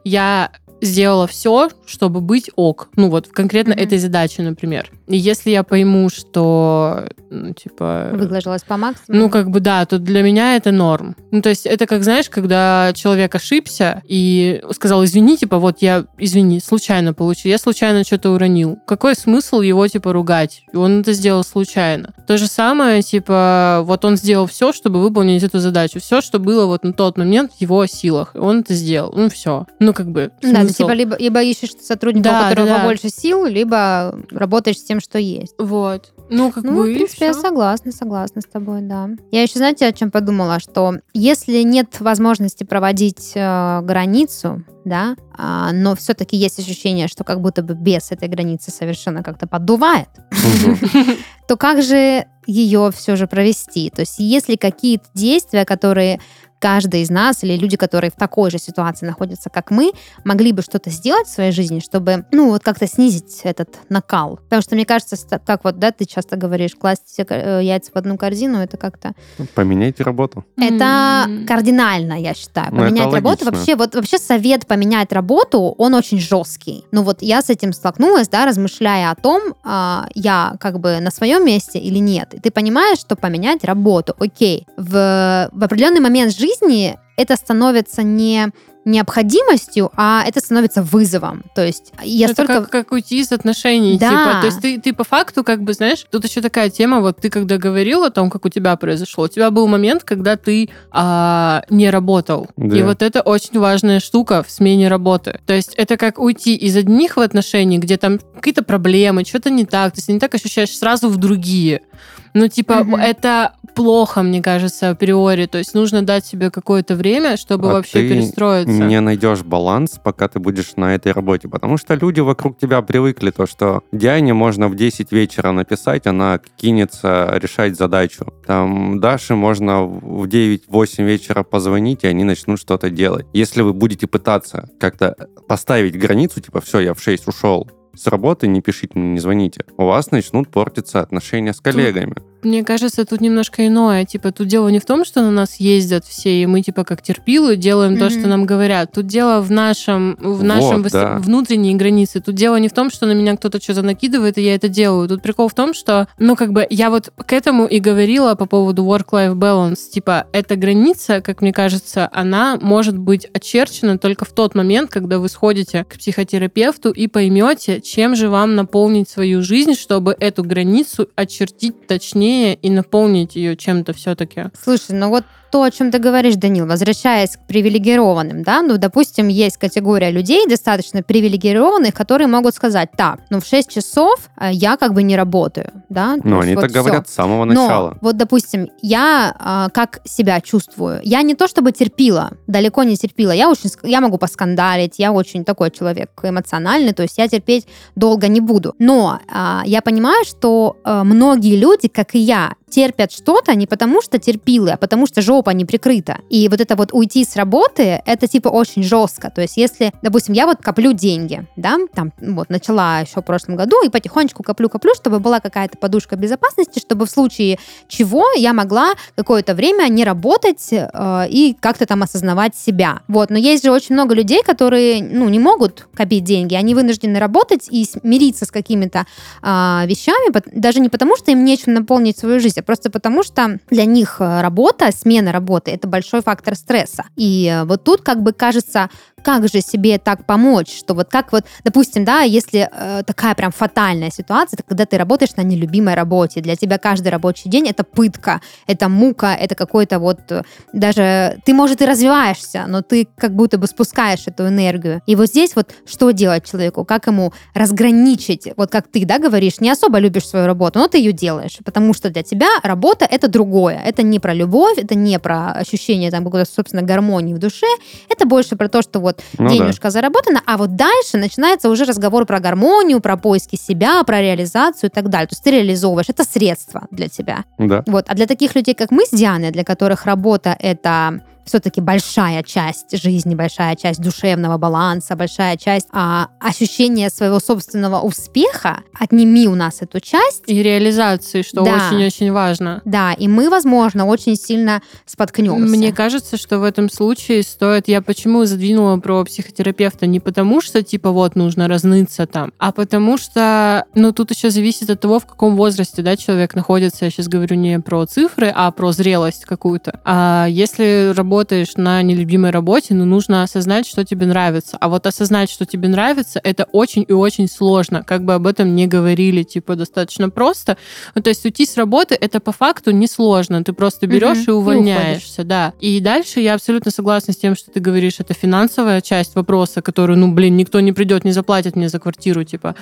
я сделала все, чтобы быть ок. Ну вот конкретно Мгм. этой задаче, например. И если я пойму, что, ну, типа... Выложилась по максимуму. Ну, как бы да, то для меня это норм. Ну, то есть это как, знаешь, когда человек ошибся и сказал, извини, типа, вот я, извини, случайно получил, я случайно что-то уронил. Какой смысл его, типа, ругать? Он это сделал случайно. То же самое, типа, вот он сделал все, чтобы выполнить эту задачу. Все, что было вот на тот момент в его силах. И он это сделал. Ну, все. Ну, как бы, Да, смысл? типа либо, либо ищешь сотрудника, Да, у которого да, да. побольше сил, либо работаешь с тем, что есть. Вот. Ну, как Ну, бы, в и принципе, я согласна, согласна с тобой, да. Я еще, знаете, о чем подумала, что если нет возможности проводить э, границу, да, а, но все-таки есть ощущение, что как будто бы без этой границы совершенно как-то поддувает, то как же ее все же провести? То есть есть ли какие-то действия, которые каждый из нас или люди, которые в такой же ситуации находятся, как мы, могли бы что-то сделать в своей жизни, чтобы, ну, вот как-то снизить этот накал. Потому что, мне кажется, как вот, да, ты часто говоришь, класть все э, яйца в одну корзину, это как-то... Поменяйте работу. Это кардинально, я считаю. Ну, Поменять работу. логично. Вообще, вот вообще совет поменять работу, он очень жесткий. Ну вот я с этим столкнулась, да, размышляя о том, а, я как бы на своем месте или нет. И ты понимаешь, что поменять работу, окей. В, в определенный момент жизни это становится не необходимостью, а это становится вызовом. То есть я это столько... как, как уйти из отношений. Да. Типа. То есть ты, ты по факту, как бы, знаешь, тут еще такая тема, вот ты когда говорил о том, как у тебя произошло, у тебя был момент, когда ты а, не работал. Да. И вот это очень важная штука в смене работы. То есть это как уйти из одних в отношений, где там какие-то проблемы, что-то не так, ты себя не так ощущаешь сразу в другие. Ну, типа, Мгм. это плохо, мне кажется, априори. То есть нужно дать себе какое-то время, чтобы А вообще ты перестроиться. не найдешь баланс, пока ты будешь на этой работе. Потому что люди вокруг тебя привыкли, то, что Диане можно в 10 вечера написать, она кинется решать задачу. Там Даше можно в 9-8 вечера позвонить, и они начнут что-то делать. Если вы будете пытаться как-то поставить границу, типа, все, я в 6 ушел, с работы не пишите мне, не звоните. У вас начнут портиться отношения с коллегами. Мне кажется, тут немножко иное. Типа, тут дело не в том, что на нас ездят все, и мы, типа, как терпилы, делаем то, Мгм. что нам говорят. Тут дело в нашем, в нашем Вот, вос- да. внутренней границе. Тут дело не в том, что на меня кто-то что-то накидывает, и я это делаю. Тут прикол в том, что, ну, как бы, я вот к этому и говорила по поводу work-life balance. Типа, эта граница, как мне кажется, она может быть очерчена только в тот момент, когда вы сходите к психотерапевту и поймете, чем же вам наполнить свою жизнь, чтобы эту границу очертить точнее и наполнить ее чем-то все-таки. Слушай, ну вот то, о чем ты говоришь, Данил, возвращаясь к привилегированным, да, ну, допустим, есть категория людей достаточно привилегированных, которые могут сказать, так, ну, в 6 часов э, я как бы не работаю, да. Но есть они вот так всё. говорят с самого Но начала. вот, допустим, я а, как себя чувствую? Я не то чтобы терпила, далеко не терпила. Я очень, я могу поскандалить, я очень такой человек эмоциональный, то есть я терпеть долго не буду. Но а, я понимаю, что а, многие люди, как и я, терпят что-то не потому, что терпилы, а потому что жопа не прикрыта. И вот это вот уйти с работы, это типа очень жестко. То есть если, допустим, я вот коплю деньги, да, там вот начала еще в прошлом году и потихонечку коплю-коплю, чтобы была какая-то подушка безопасности, чтобы в случае чего я могла какое-то время не работать э, и как-то там осознавать себя. Вот, но есть же очень много людей, которые, ну, не могут копить деньги, они вынуждены работать и смириться с какими-то а, вещами, даже не потому, что им нечем наполнить свою жизнь, а просто потому, что для них э, работа, смена работы, это большой фактор стресса. И э, вот тут как бы кажется, как же себе так помочь, что вот как вот, допустим, да, если э, такая прям фатальная ситуация, это когда ты работаешь на нелюбимой работе, для тебя каждый рабочий день это пытка, это мука, это какой-то вот э, даже ты, может, и развиваешься, но ты как будто бы спускаешь эту энергию. И вот здесь вот что делать человеку, как ему разграничить, вот как ты, да, говоришь, не особо любишь свою работу, но ты ее делаешь, потому что для тебя работа это другое, это не про любовь, это не про ощущение там какой-то, собственно, гармонии в душе, это больше про то, что вот Ну да. денежка заработана, а вот дальше начинается уже разговор про гармонию, про поиски себя, про реализацию и так далее. То есть ты реализовываешь, это средство для тебя. Да. Вот. А для таких людей, как мы с Дианой, для которых работа — это все-таки большая часть жизни, большая часть душевного баланса, большая часть а, ощущения своего собственного успеха, отними у нас эту часть, И реализации, что Да. очень-очень важно. да, и мы, возможно, очень сильно споткнемся. Мне кажется, что в этом случае стоит... Я почему задвинула про психотерапевта? Не потому что, типа, вот, нужно разныться там, а потому что, ну, тут еще зависит от того, в каком возрасте, да, человек находится. Я сейчас говорю не про цифры, а про зрелость какую-то. А если работаешь на нелюбимой работе, ну, нужно осознать, что тебе нравится. А вот осознать, что тебе нравится, это очень и очень сложно. Как бы об этом не говорили, типа, достаточно просто. Ну, то есть уйти с работы, это по факту несложно. Ты просто берешь Мгм. и И увольняешься, да. И дальше я абсолютно согласна с тем, что ты говоришь, это финансовая часть вопроса, которую, ну, блин, никто не придет, не заплатит мне за квартиру, типа.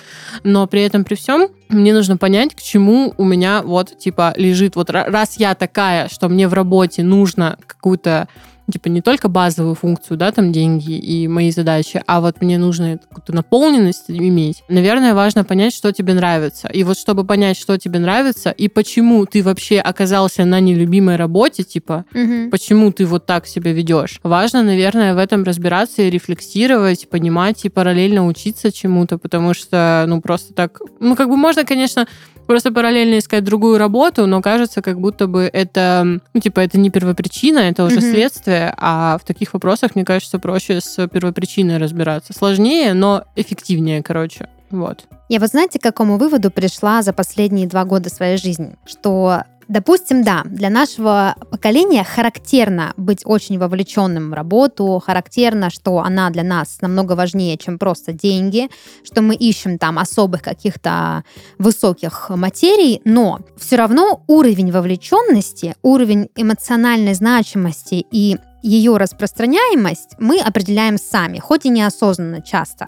Но при этом, при всем, мне нужно понять, к чему у меня вот, типа, лежит. Вот ра- раз я такая, что мне в работе нужно какую-то типа не только базовую функцию, да, там деньги и мои задачи, а вот мне нужно какую-то наполненность иметь. Наверное, важно понять, что тебе нравится. И вот чтобы понять, что тебе нравится и почему ты вообще оказался на нелюбимой работе, типа, Мгм. почему ты вот так себя ведешь. Важно, наверное, в этом разбираться и рефлексировать, понимать и параллельно учиться чему-то, потому что, ну, просто так... Ну, как бы можно, конечно, просто параллельно искать другую работу, но кажется, как будто бы это, ну, типа, это не первопричина, это уже Мгм. следствие, а в таких вопросах, мне кажется, проще с первопричиной разбираться. Сложнее, но эффективнее, короче. Вот. Я вот знаете, к какому выводу пришла за последние два года своей жизни? Что Допустим, да, для нашего поколения характерно быть очень вовлеченным в работу, характерно, что она для нас намного важнее, чем просто деньги, что мы ищем там особых каких-то высоких материй, но все равно уровень вовлеченности, уровень эмоциональной значимости и ее распространяемость мы определяем сами, хоть и неосознанно часто.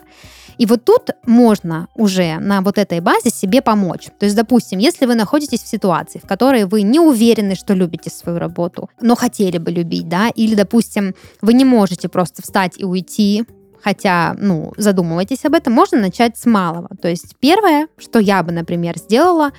И вот тут можно уже на вот этой базе себе помочь. То есть, допустим, если вы находитесь в ситуации, в которой вы не уверены, что любите свою работу, но хотели бы любить, да, или, допустим, вы не можете просто встать и уйти, хотя, ну, задумывайтесь об этом, можно начать с малого. То есть первое, что я бы, например, сделала,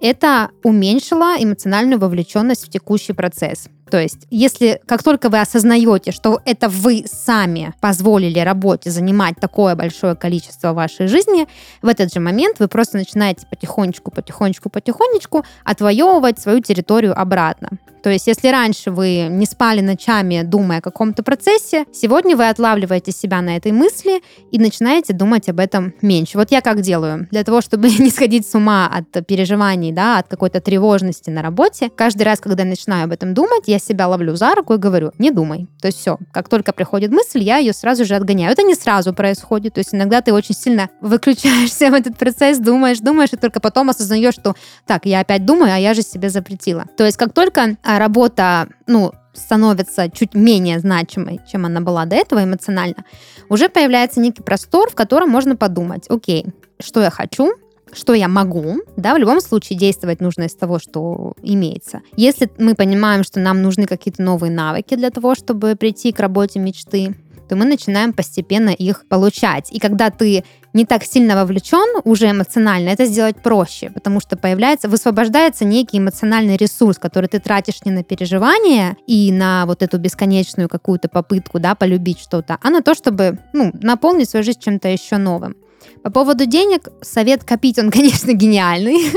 это уменьшило эмоциональную вовлеченность в текущий процесс. То есть, если как только вы осознаете, что это вы сами позволили работе занимать такое большое количество вашей жизни, в этот же момент вы просто начинаете потихонечку, потихонечку, потихонечку отвоевывать свою территорию обратно. То есть, если раньше вы не спали ночами, думая о каком-то процессе, сегодня вы отлавливаете себя на этой мысли и начинаете думать об этом меньше. Вот я как делаю. Для того, чтобы не сходить с ума от переживаний, да, от какой-то тревожности на работе, каждый раз, когда я начинаю об этом думать, я себя ловлю за руку и говорю, не думай. То есть все, как только приходит мысль, я ее сразу же отгоняю. Это не сразу происходит. То есть иногда ты очень сильно выключаешься в этот процесс, думаешь, думаешь, и только потом осознаешь, что так, я опять думаю, а я же себе запретила. То есть как только а, работа, ну, становится чуть менее значимой, чем она была до этого эмоционально, уже появляется некий простор, в котором можно подумать, окей, что я хочу, что я могу, да, в любом случае действовать нужно из того, что имеется. Если мы понимаем, что нам нужны какие-то новые навыки для того, чтобы прийти к работе мечты, то мы начинаем постепенно их получать. И когда ты не так сильно вовлечен уже эмоционально, это сделать проще, потому что появляется, высвобождается некий эмоциональный ресурс, который ты тратишь не на переживания и на вот эту бесконечную какую-то попытку, да, полюбить что-то, а на то, чтобы, ну, наполнить свою жизнь чем-то еще новым. По поводу денег, совет копить, он, конечно, гениальный,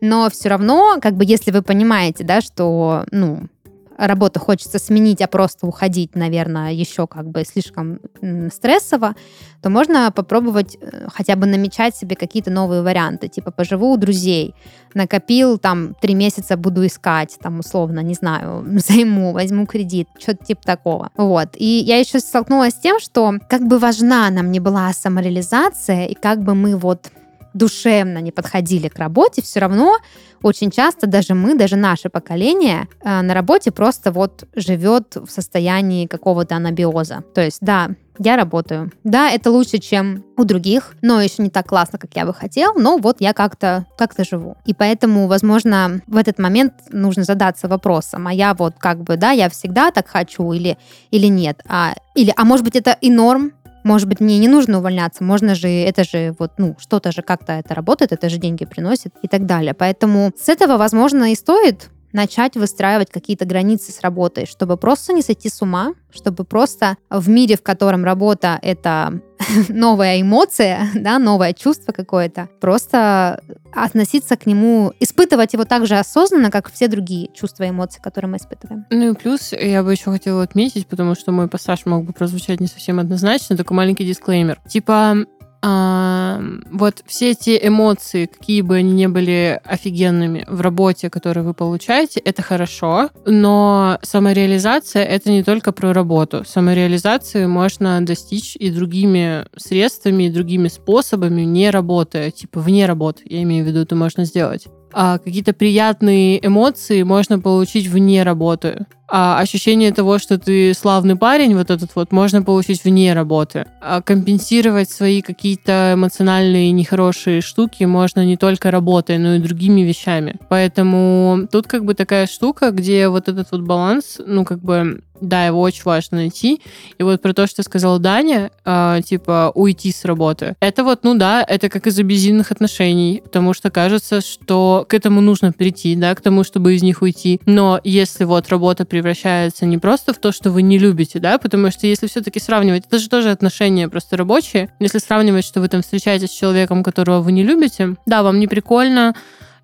но все равно, как бы, если вы понимаете, да, что, ну, работу хочется сменить, а просто уходить, наверное, еще как бы слишком стрессово, то можно попробовать э, хотя бы намечать себе какие-то новые варианты, типа поживу у друзей, накопил там три месяца буду искать, там условно, не знаю, займу, возьму кредит, что-то типа такого. Вот. И я еще столкнулась с тем, что как бы важна нам не была самореализация, и как бы мы вот душевно не подходили к работе, все равно очень часто даже мы, даже наше поколение э, на работе просто вот живет в состоянии какого-то анабиоза. То есть, да, я работаю. Да, это лучше, чем у других, но еще не так классно, как я бы хотел, но вот я как-то как живу. И поэтому, возможно, в этот момент нужно задаться вопросом, а я вот как бы, да, я всегда так хочу или, или нет, а, или, а может быть, это и норм, может быть, мне не нужно увольняться, можно же, это же вот, ну, что-то же как-то это работает, это же деньги приносит и так далее. Поэтому с этого, возможно, и стоит начать выстраивать какие-то границы с работой, чтобы просто не сойти с ума, чтобы просто в мире, в котором работа — это новая эмоция, да, новое чувство какое-то, просто относиться к нему, испытывать его так же осознанно, как все другие чувства и эмоции, которые мы испытываем. Ну и плюс я бы еще хотела отметить, потому что мой пассаж мог бы прозвучать не совсем однозначно, такой маленький дисклеймер. Типа, вот все эти эмоции, какие бы они ни были офигенными в работе, которые вы получаете, это хорошо, но самореализация — это не только про работу. Самореализацию можно достичь и другими средствами, и другими способами, не работая, типа вне работы, я имею в виду, это можно сделать а какие-то приятные эмоции можно получить вне работы. А ощущение того, что ты славный парень, вот этот вот, можно получить вне работы. А компенсировать свои какие-то эмоциональные нехорошие штуки можно не только работой, но и другими вещами. Поэтому тут как бы такая штука, где вот этот вот баланс, ну как бы да, его очень важно найти. И вот про то, что сказала Даня, э, типа уйти с работы. Это вот, ну да, это как из абьюзивных отношений, потому что кажется, что к этому нужно прийти, да, к тому, чтобы из них уйти. Но если вот работа превращается не просто в то, что вы не любите, да, потому что если все-таки сравнивать, это же тоже отношения просто рабочие. Если сравнивать, что вы там встречаетесь с человеком, которого вы не любите, да, вам не прикольно,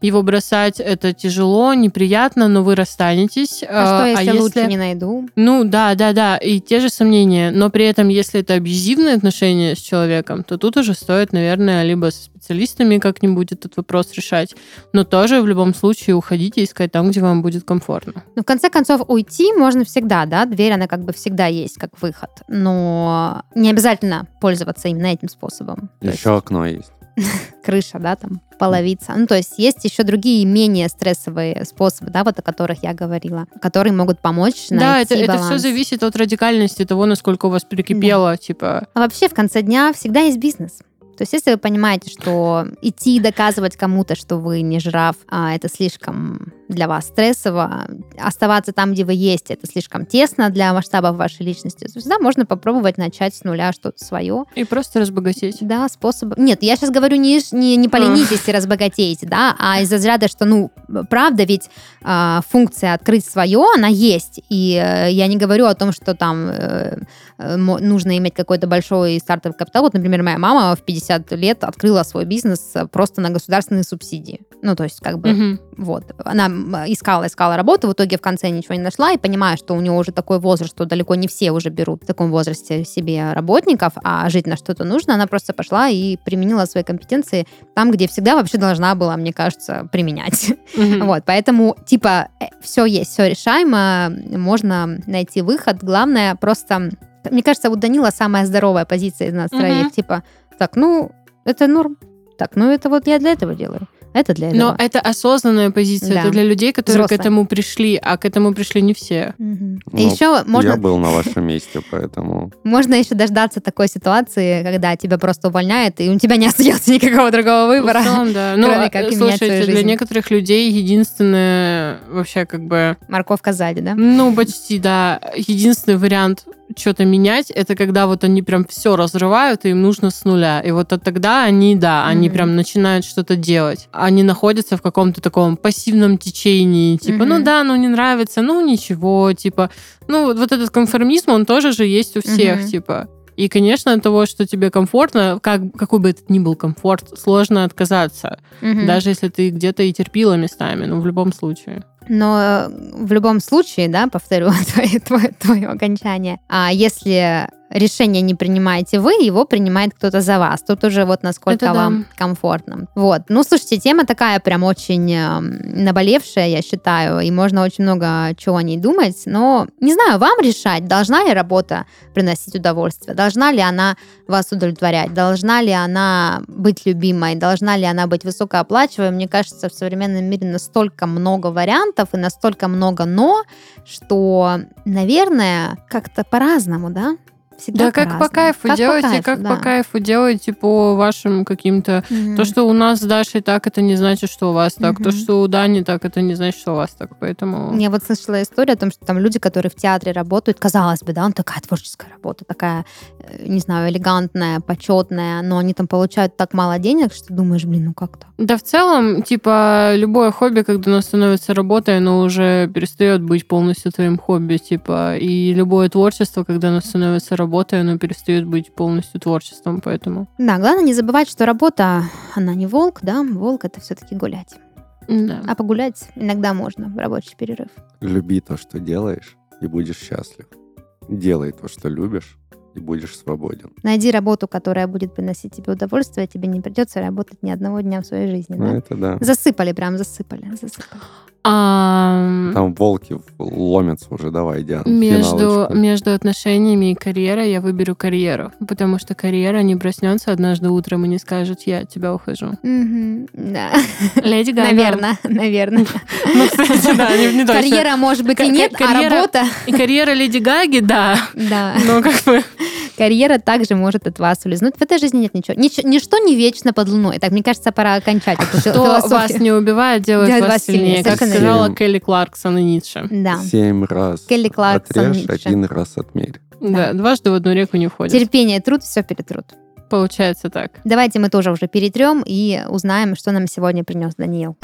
его бросать это тяжело, неприятно, но вы расстанетесь. А, что, если, а если лучше не найду? Ну, да, да, да, и те же сомнения. Но при этом, если это абьюзивные отношения с человеком, то тут уже стоит, наверное, либо со специалистами как-нибудь этот вопрос решать, но тоже в любом случае уходите искать там, где вам будет комфортно. Ну, в конце концов, уйти можно всегда, да, дверь, она как бы всегда есть как выход, но не обязательно пользоваться именно этим способом. Еще есть... окно есть. крыша, да, там, половица. Ну, то есть есть еще другие менее стрессовые способы, да, вот о которых я говорила, которые могут помочь Да, это, найти это все баланс. зависит от радикальности того, насколько у вас прикипело, типа... А вообще в конце дня всегда есть бизнес. То есть, если вы понимаете, что идти доказывать кому-то, что вы не жираф, а это слишком для вас стрессово, оставаться там, где вы есть, это слишком тесно для масштабов вашей личности, всегда можно попробовать начать с нуля что-то свое. И просто разбогатеть. Да, способ. Нет, я сейчас говорю не, не, не поленитесь и разбогатейте, да, а из разряда, что, ну, правда, ведь а, функция открыть свое, она есть. И э, я не говорю о том, что там э, э, нужно иметь какой-то большой стартовый капитал. Вот, например, моя мама в 50 лет открыла свой бизнес э, просто на государственные субсидии. Ну, то есть, как бы, Мгм. Вот. Она искала, искала работу, в итоге в конце ничего не нашла, и понимая, что у нее уже такой возраст, что далеко не все уже берут в таком возрасте себе работников, а жить на что-то нужно, она просто пошла и применила свои компетенции там, где всегда вообще должна была, мне кажется, применять. Мгм. Вот, поэтому, типа, все есть, все решаемо, можно найти выход. Главное просто... Мне кажется, у Данила самая здоровая позиция из нас троих. Типа, так, ну, это норм. Так, ну, это вот я для этого делаю. Это для этого. Но это осознанная позиция. Да. Это для людей, которые Взрослая. к этому пришли, а к этому пришли не все. Мгм. Ну, еще можно Я был на вашем месте, поэтому... Можно еще дождаться такой ситуации, когда тебя просто увольняют, и у тебя не остается никакого другого выбора. Целом, да. Ну, Кроме а, как слушайте, свою для некоторых людей единственное вообще как бы, Морковка сзади, да? ну, почти, да, единственный вариант что-то менять, это когда вот они прям все разрывают, и им нужно с нуля. И вот от тогда они, да, они Мгм. прям начинают что-то делать. Они находятся в каком-то таком пассивном течении, типа, ну Мгм. да, ну не нравится, ну ничего, типа, ну вот, вот этот конформизм, он тоже же есть у всех, Мгм. типа. И, конечно, от того, что тебе комфортно, как, какой бы это ни был комфорт, сложно отказаться. Мгм. Даже если ты где-то и терпила местами, но в любом случае. Но э, в любом случае, да, повторю твое, твое, твое окончание, а если решение не принимаете вы, его принимает кто-то за вас. Тут уже вот насколько Это да. вам комфортно. Вот. Ну, слушайте, тема такая прям очень эм, наболевшая, я считаю, и можно очень много чего о ней думать, но не знаю, вам решать, должна ли работа приносить удовольствие, должна ли она вас удовлетворять, должна ли она быть любимой, должна ли она быть высокооплачиваемой. Мне кажется, в современном мире настолько много вариантов и настолько много «но», что, наверное, как-то по-разному, да? Всегда Да, как по кайфу Как по делайте, кайфу, как да. по кайфу делайте по вашим каким-то... Мгм. То, что у нас с Дашей так, это не значит, что у вас так. То, Мгм. что у Дани так, это не значит, что у вас так. Поэтому... Я вот слышала историю о том, что там люди, которые в театре работают, казалось бы, да, он такая творческая работа, такая, э, не знаю, элегантная, почетная, но они там получают так мало денег, что думаешь, блин, ну как так? Да, в целом, типа, любое хобби, когда оно становится работой, оно уже перестает быть полностью твоим хобби, типа, и любое творчество, когда оно становится работой, оно перестает быть полностью творчеством, поэтому... Да, главное не забывать, что работа, она не волк, да, волк это все-таки гулять. Да. А погулять иногда можно в рабочий перерыв. Люби то, что делаешь, и будешь счастлив. Делай то, что любишь, и будешь свободен. Найди работу, которая будет приносить тебе удовольствие, тебе не придется работать ни одного дня в своей жизни. Ну, Да? это да. Засыпали, прям засыпали, засыпали. А, Там волки ломятся уже, давай, Диана. Между, между отношениями и карьерой я выберу карьеру, потому что карьера не проснется однажды утром и не скажет, я от тебя ухожу. Да, Леди Гага. наверное, наверное. Ну, кстати, да, не, не точно. Карьера, может быть, и нет, а работа, И карьера Леди Гаги, да. да. Но как бы... Карьера также может от вас улизнуть. В этой жизни нет ничего. Нич- ничто не вечно под луной. Так, мне кажется, пора окончать эту Что вас философию. не убивает, делает Делает вас вас сильнее. сильнее. Как сказала верно. Келли Кларксон и Ницше. Да. Семь раз Келли Кларксон, отрежь, Ницше. один раз отмерь. Да, дважды в одну реку не входит. Терпение, труд, все перетрут. Получается так. Давайте мы тоже уже перетрем и узнаем, что нам сегодня принес Даниил.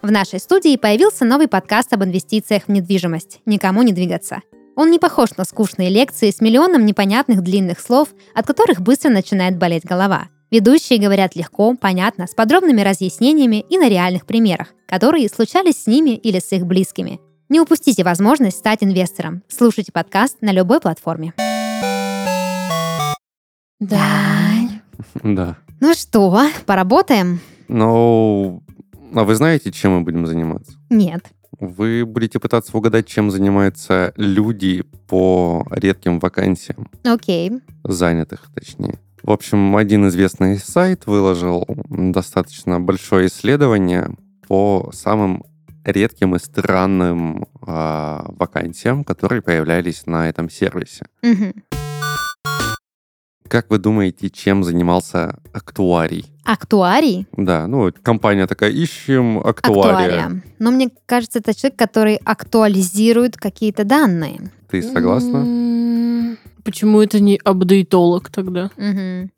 В нашей студии появился новый подкаст об инвестициях в недвижимость «Никому не двигаться». Он не похож на скучные лекции с миллионом непонятных длинных слов, от которых быстро начинает болеть голова. Ведущие говорят легко, понятно, с подробными разъяснениями и на реальных примерах, которые случались с ними или с их близкими. Не упустите возможность стать инвестором. Слушайте подкаст на любой платформе. Дань. Да. Ну что, поработаем? Ну, а вы знаете, чем мы будем заниматься? Нет. Вы будете пытаться угадать, чем занимаются люди по редким вакансиям, Окей. занятых, точнее. В общем, один известный сайт выложил достаточно большое исследование по самым редким и странным э, вакансиям, которые появлялись на этом сервисе. Мгм. Как вы думаете, чем занимался актуарий? Актуарий? Да, ну, компания такая, ищем актуария. Актуария. Но мне кажется, это человек, который актуализирует какие-то данные. Ты согласна? Почему это не апдейтолог тогда? Мгм.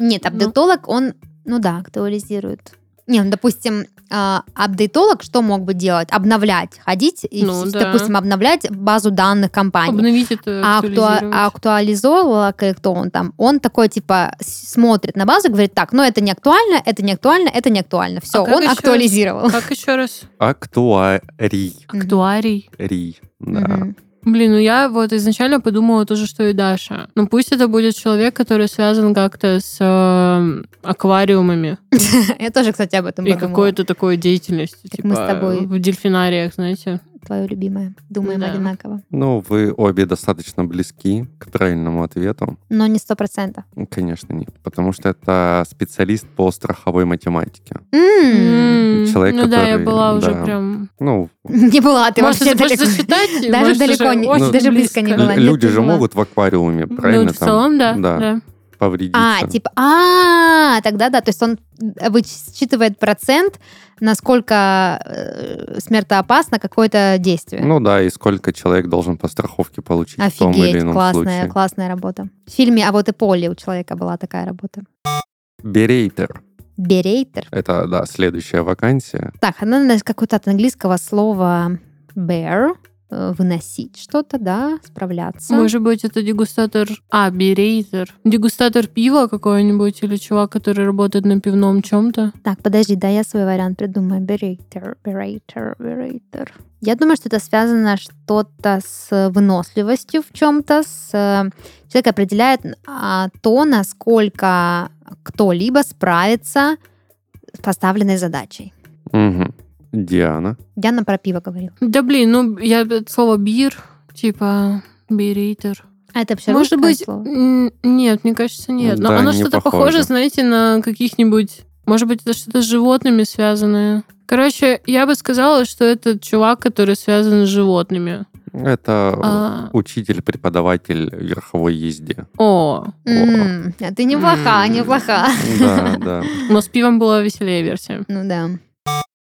Нет, Ну. апдейтолог, он, ну да, актуализирует. Не, ну, допустим, а, апдейтолог что мог бы делать? Обновлять, ходить и, Ну, да. допустим, обновлять базу данных компании. Обновить это, А актуа- актуализировать. а актуализолог, или кто он там, он такой, типа, смотрит на базу и говорит, так, ну это не актуально, это не актуально, это не актуально. Все, А как он еще актуализировал. Как еще раз? Актуарий. Актуарий. Ри. Да. Мгм. Блин, ну я вот изначально подумала тоже, что и Даша. Ну пусть это будет человек, который связан как-то с э, аквариумами Я тоже, кстати, об этом и подумала. какой-то такой деятельностью. Типа в дельфинариях, знаете. Твое любимое. Думаем Да. одинаково. Ну, вы обе достаточно близки к правильному ответу. Но не сто процентов. Ну, Конечно, нет. Потому что это специалист по страховой математике. М, М, человек, ну да, я который- была уже да. прям... Ну, Не была ты Можете вообще далеко. засчитать. Даже далеко не- очень даже близко не была. люди же была. могут в аквариуме, правильно? Ну, в целом, да. да, да. повредиться. А, типа, а, тогда да, то есть он высчитывает процент, насколько э, смертоопасно какое-то действие. Ну да, и сколько человек должен по страховке получить в том или Офигеть, ином классная, случае. классная работа. В фильме «А вот и поле» у человека была такая работа. Берейтер. Берейтер. Это, да, следующая вакансия. Так, она наверное, какое-то от английского слова bear, выносить что-то, да, справляться. Может быть, это дегустатор... А, берейтер. Дегустатор пива какой-нибудь или чувак, который работает на пивном чем-то. Так, подожди, да, я свой вариант придумаю. Берейтер, берейтер, берейтер. Я думаю, что это связано что-то с выносливостью в чем-то. С... э, Человек определяет а, то, насколько кто-либо справится с поставленной задачей. Мгм. Диана. Диана про пиво говорила. Да блин, ну я это слово бир, типа берейтер. А это вообще Может быть, слово? нет, мне кажется, нет. Но Да, оно не что-то похоже. похоже, знаете, на каких-нибудь... Может быть, это что-то с животными связанное. Короче, я бы сказала, что это чувак, который связан с животными. Это А. учитель-преподаватель верховой езде. О, а ты неплоха, неплоха. Да, да. но с пивом была веселее версия. Ну да.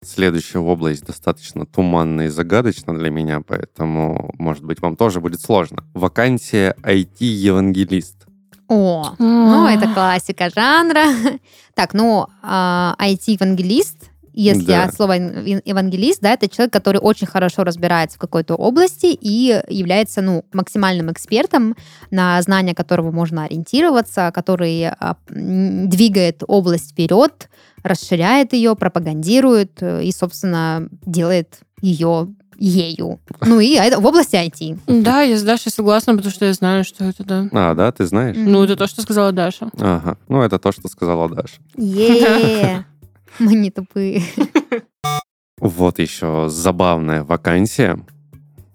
Следующая область достаточно туманна и загадочна для меня, поэтому, может быть, вам тоже будет сложно. Вакансия IT-евангелист. О, ну это классика жанра. Так, ну, а, IT-евангелист, если Да. от слова евангелист, да, это человек, который очень хорошо разбирается в какой-то области и является, ну, максимальным экспертом, на знания которого можно ориентироваться, который а, двигает область вперед, расширяет ее, пропагандирует э, и, собственно, делает ее ею. Ну и это в области IT. Да, я с Дашей согласна, потому что я знаю, что это, да. А, да, ты знаешь? Ну, это то, что сказала Даша. Ага. Ну, это то, что сказала Даша. Е, мы не тупые. Вот еще забавная вакансия.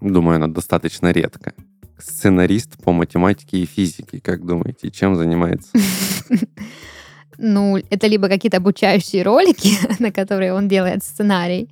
Думаю, она достаточно редкая. Сценарист по математике и физике. Как думаете, чем занимается? Ну, это либо какие-то обучающие ролики, на которые он делает сценарий,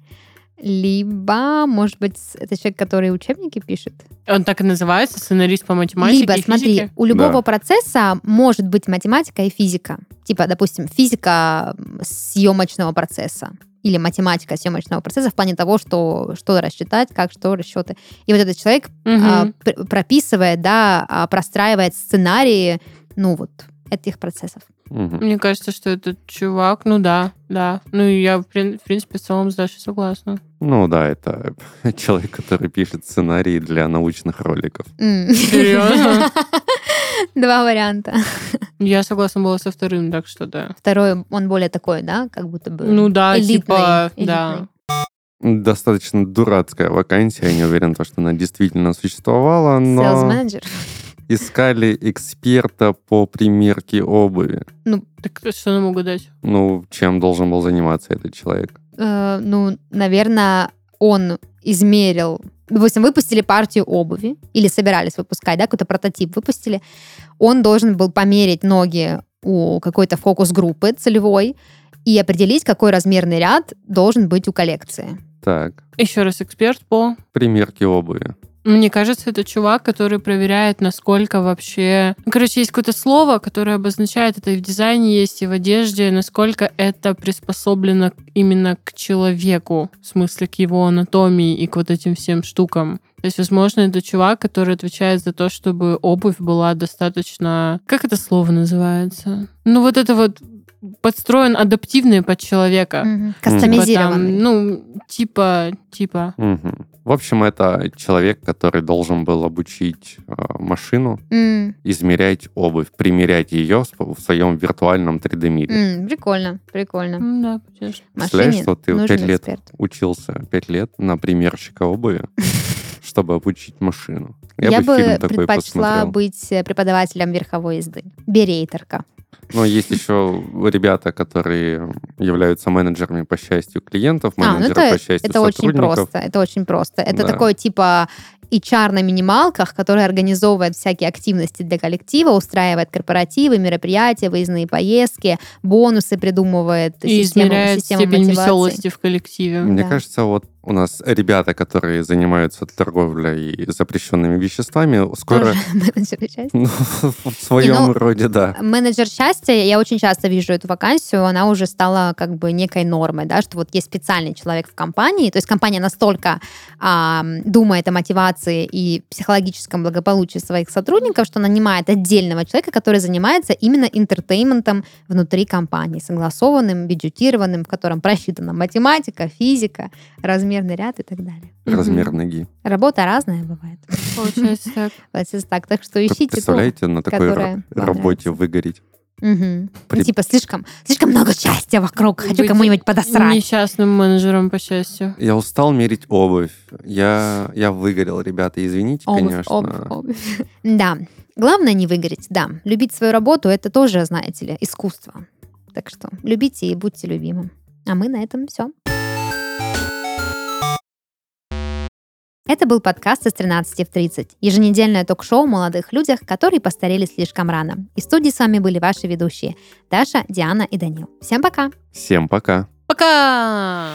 либо, может быть, это человек, который учебники пишет. Он так и называется, сценарист по математике либо, и смотри, физике. у любого Да. процесса может быть математика и физика. Типа, допустим, физика съемочного процесса или математика съемочного процесса в плане того, что, что рассчитать, как что расчеты. И вот этот человек Мгм. а, пр- прописывает, да, а, простраивает сценарии, ну вот, этих процессов. Мгм. Мне кажется, что этот чувак, ну да, да. Ну я, в принципе, в целом с Дашей согласна. Ну да, это человек, который пишет сценарии для научных роликов. Серьезно? Два варианта. Я согласна была со вторым, так что да. Второй, он более такой, да, как будто бы Ну да, элитный, типа, элитный. да. Достаточно дурацкая вакансия. Я не уверен, то, что она действительно существовала, Sales но искали эксперта по примерке обуви. Так что нам дать? Ну, чем должен был заниматься этот человек? Э, ну, наверное, он измерил, допустим, выпустили партию обуви или собирались выпускать, да, какой-то прототип выпустили. Он должен был померить ноги у какой-то фокус-группы целевой и определить, какой размерный ряд должен быть у коллекции. Так, Еще раз эксперт по... примерки обуви. Мне кажется, это чувак, который проверяет, насколько вообще... Ну, короче, есть какое-то слово, которое обозначает, это и в дизайне есть, и в одежде, насколько это приспособлено именно к человеку, в смысле, к его анатомии и к вот этим всем штукам. То есть, возможно, это чувак, который отвечает за то, чтобы обувь была достаточно... Как это слово называется? Ну, вот это вот подстроен адаптивный под человека. Мгм. Типа там, Кастомизированный. ну, типа, типа... Мгм. В общем, это человек, который должен был обучить э, машину М, измерять обувь, примерять ее в своем виртуальном 3D-мире. м, Прикольно, прикольно. М, Да, конечно. Представляешь, что ты нужен пять лет эксперт. учился пять лет на примерщика обуви, чтобы обучить машину. Я, бы фильм такой предпочла посмотрел. быть преподавателем верховой езды. Берейтерка. Но есть еще ребята, которые являются менеджерами по счастью клиентов, А, ну менеджеры это, по счастью это очень сотрудников. просто. Это очень просто. Это Да. такой типа HR на минималках, который организовывает всякие активности для коллектива, устраивает корпоративы, мероприятия, выездные поездки, бонусы придумывает, И систему, измеряет систему степень мотивации. веселости в коллективе. Мне Да. кажется, вот у нас ребята, которые занимаются торговлей запрещенными веществами, скоро Тоже менеджеры части. ну, в своем ну, роде, да. Менеджер счастья, я очень часто вижу эту вакансию, она уже стала как бы некой нормой, да, что вот есть специальный человек в компании, то есть компания настолько а, думает о мотивации и психологическом благополучии своих сотрудников, что нанимает отдельного человека, который занимается именно интертейментом внутри компании, согласованным, бюджетированным, в котором просчитана математика, физика, размерный ряд и так далее. Размер ноги. Работа разная бывает. Получается так. Получается так, так что ищите ту. Представляете, на такой работе выгореть. Мгм. При- Ну, типа, слишком, слишком много счастья вокруг. Хочу Быть кому-нибудь подосрать. Несчастным менеджером, по счастью. Я устал мерить обувь. Я, я выгорел, ребята, извините, Обувь, конечно. обувь, обувь. Да. Главное не выгореть, да. Любить свою работу это тоже, знаете ли, искусство. Так что любите и будьте любимым. А мы на этом все. Это был подкаст из 13 в 30. Еженедельное ток-шоу о молодых людях, которые постарели слишком рано. И в студии с вами были ваши ведущие Даша, Диана и Данил. Всем пока! Всем пока. Пока!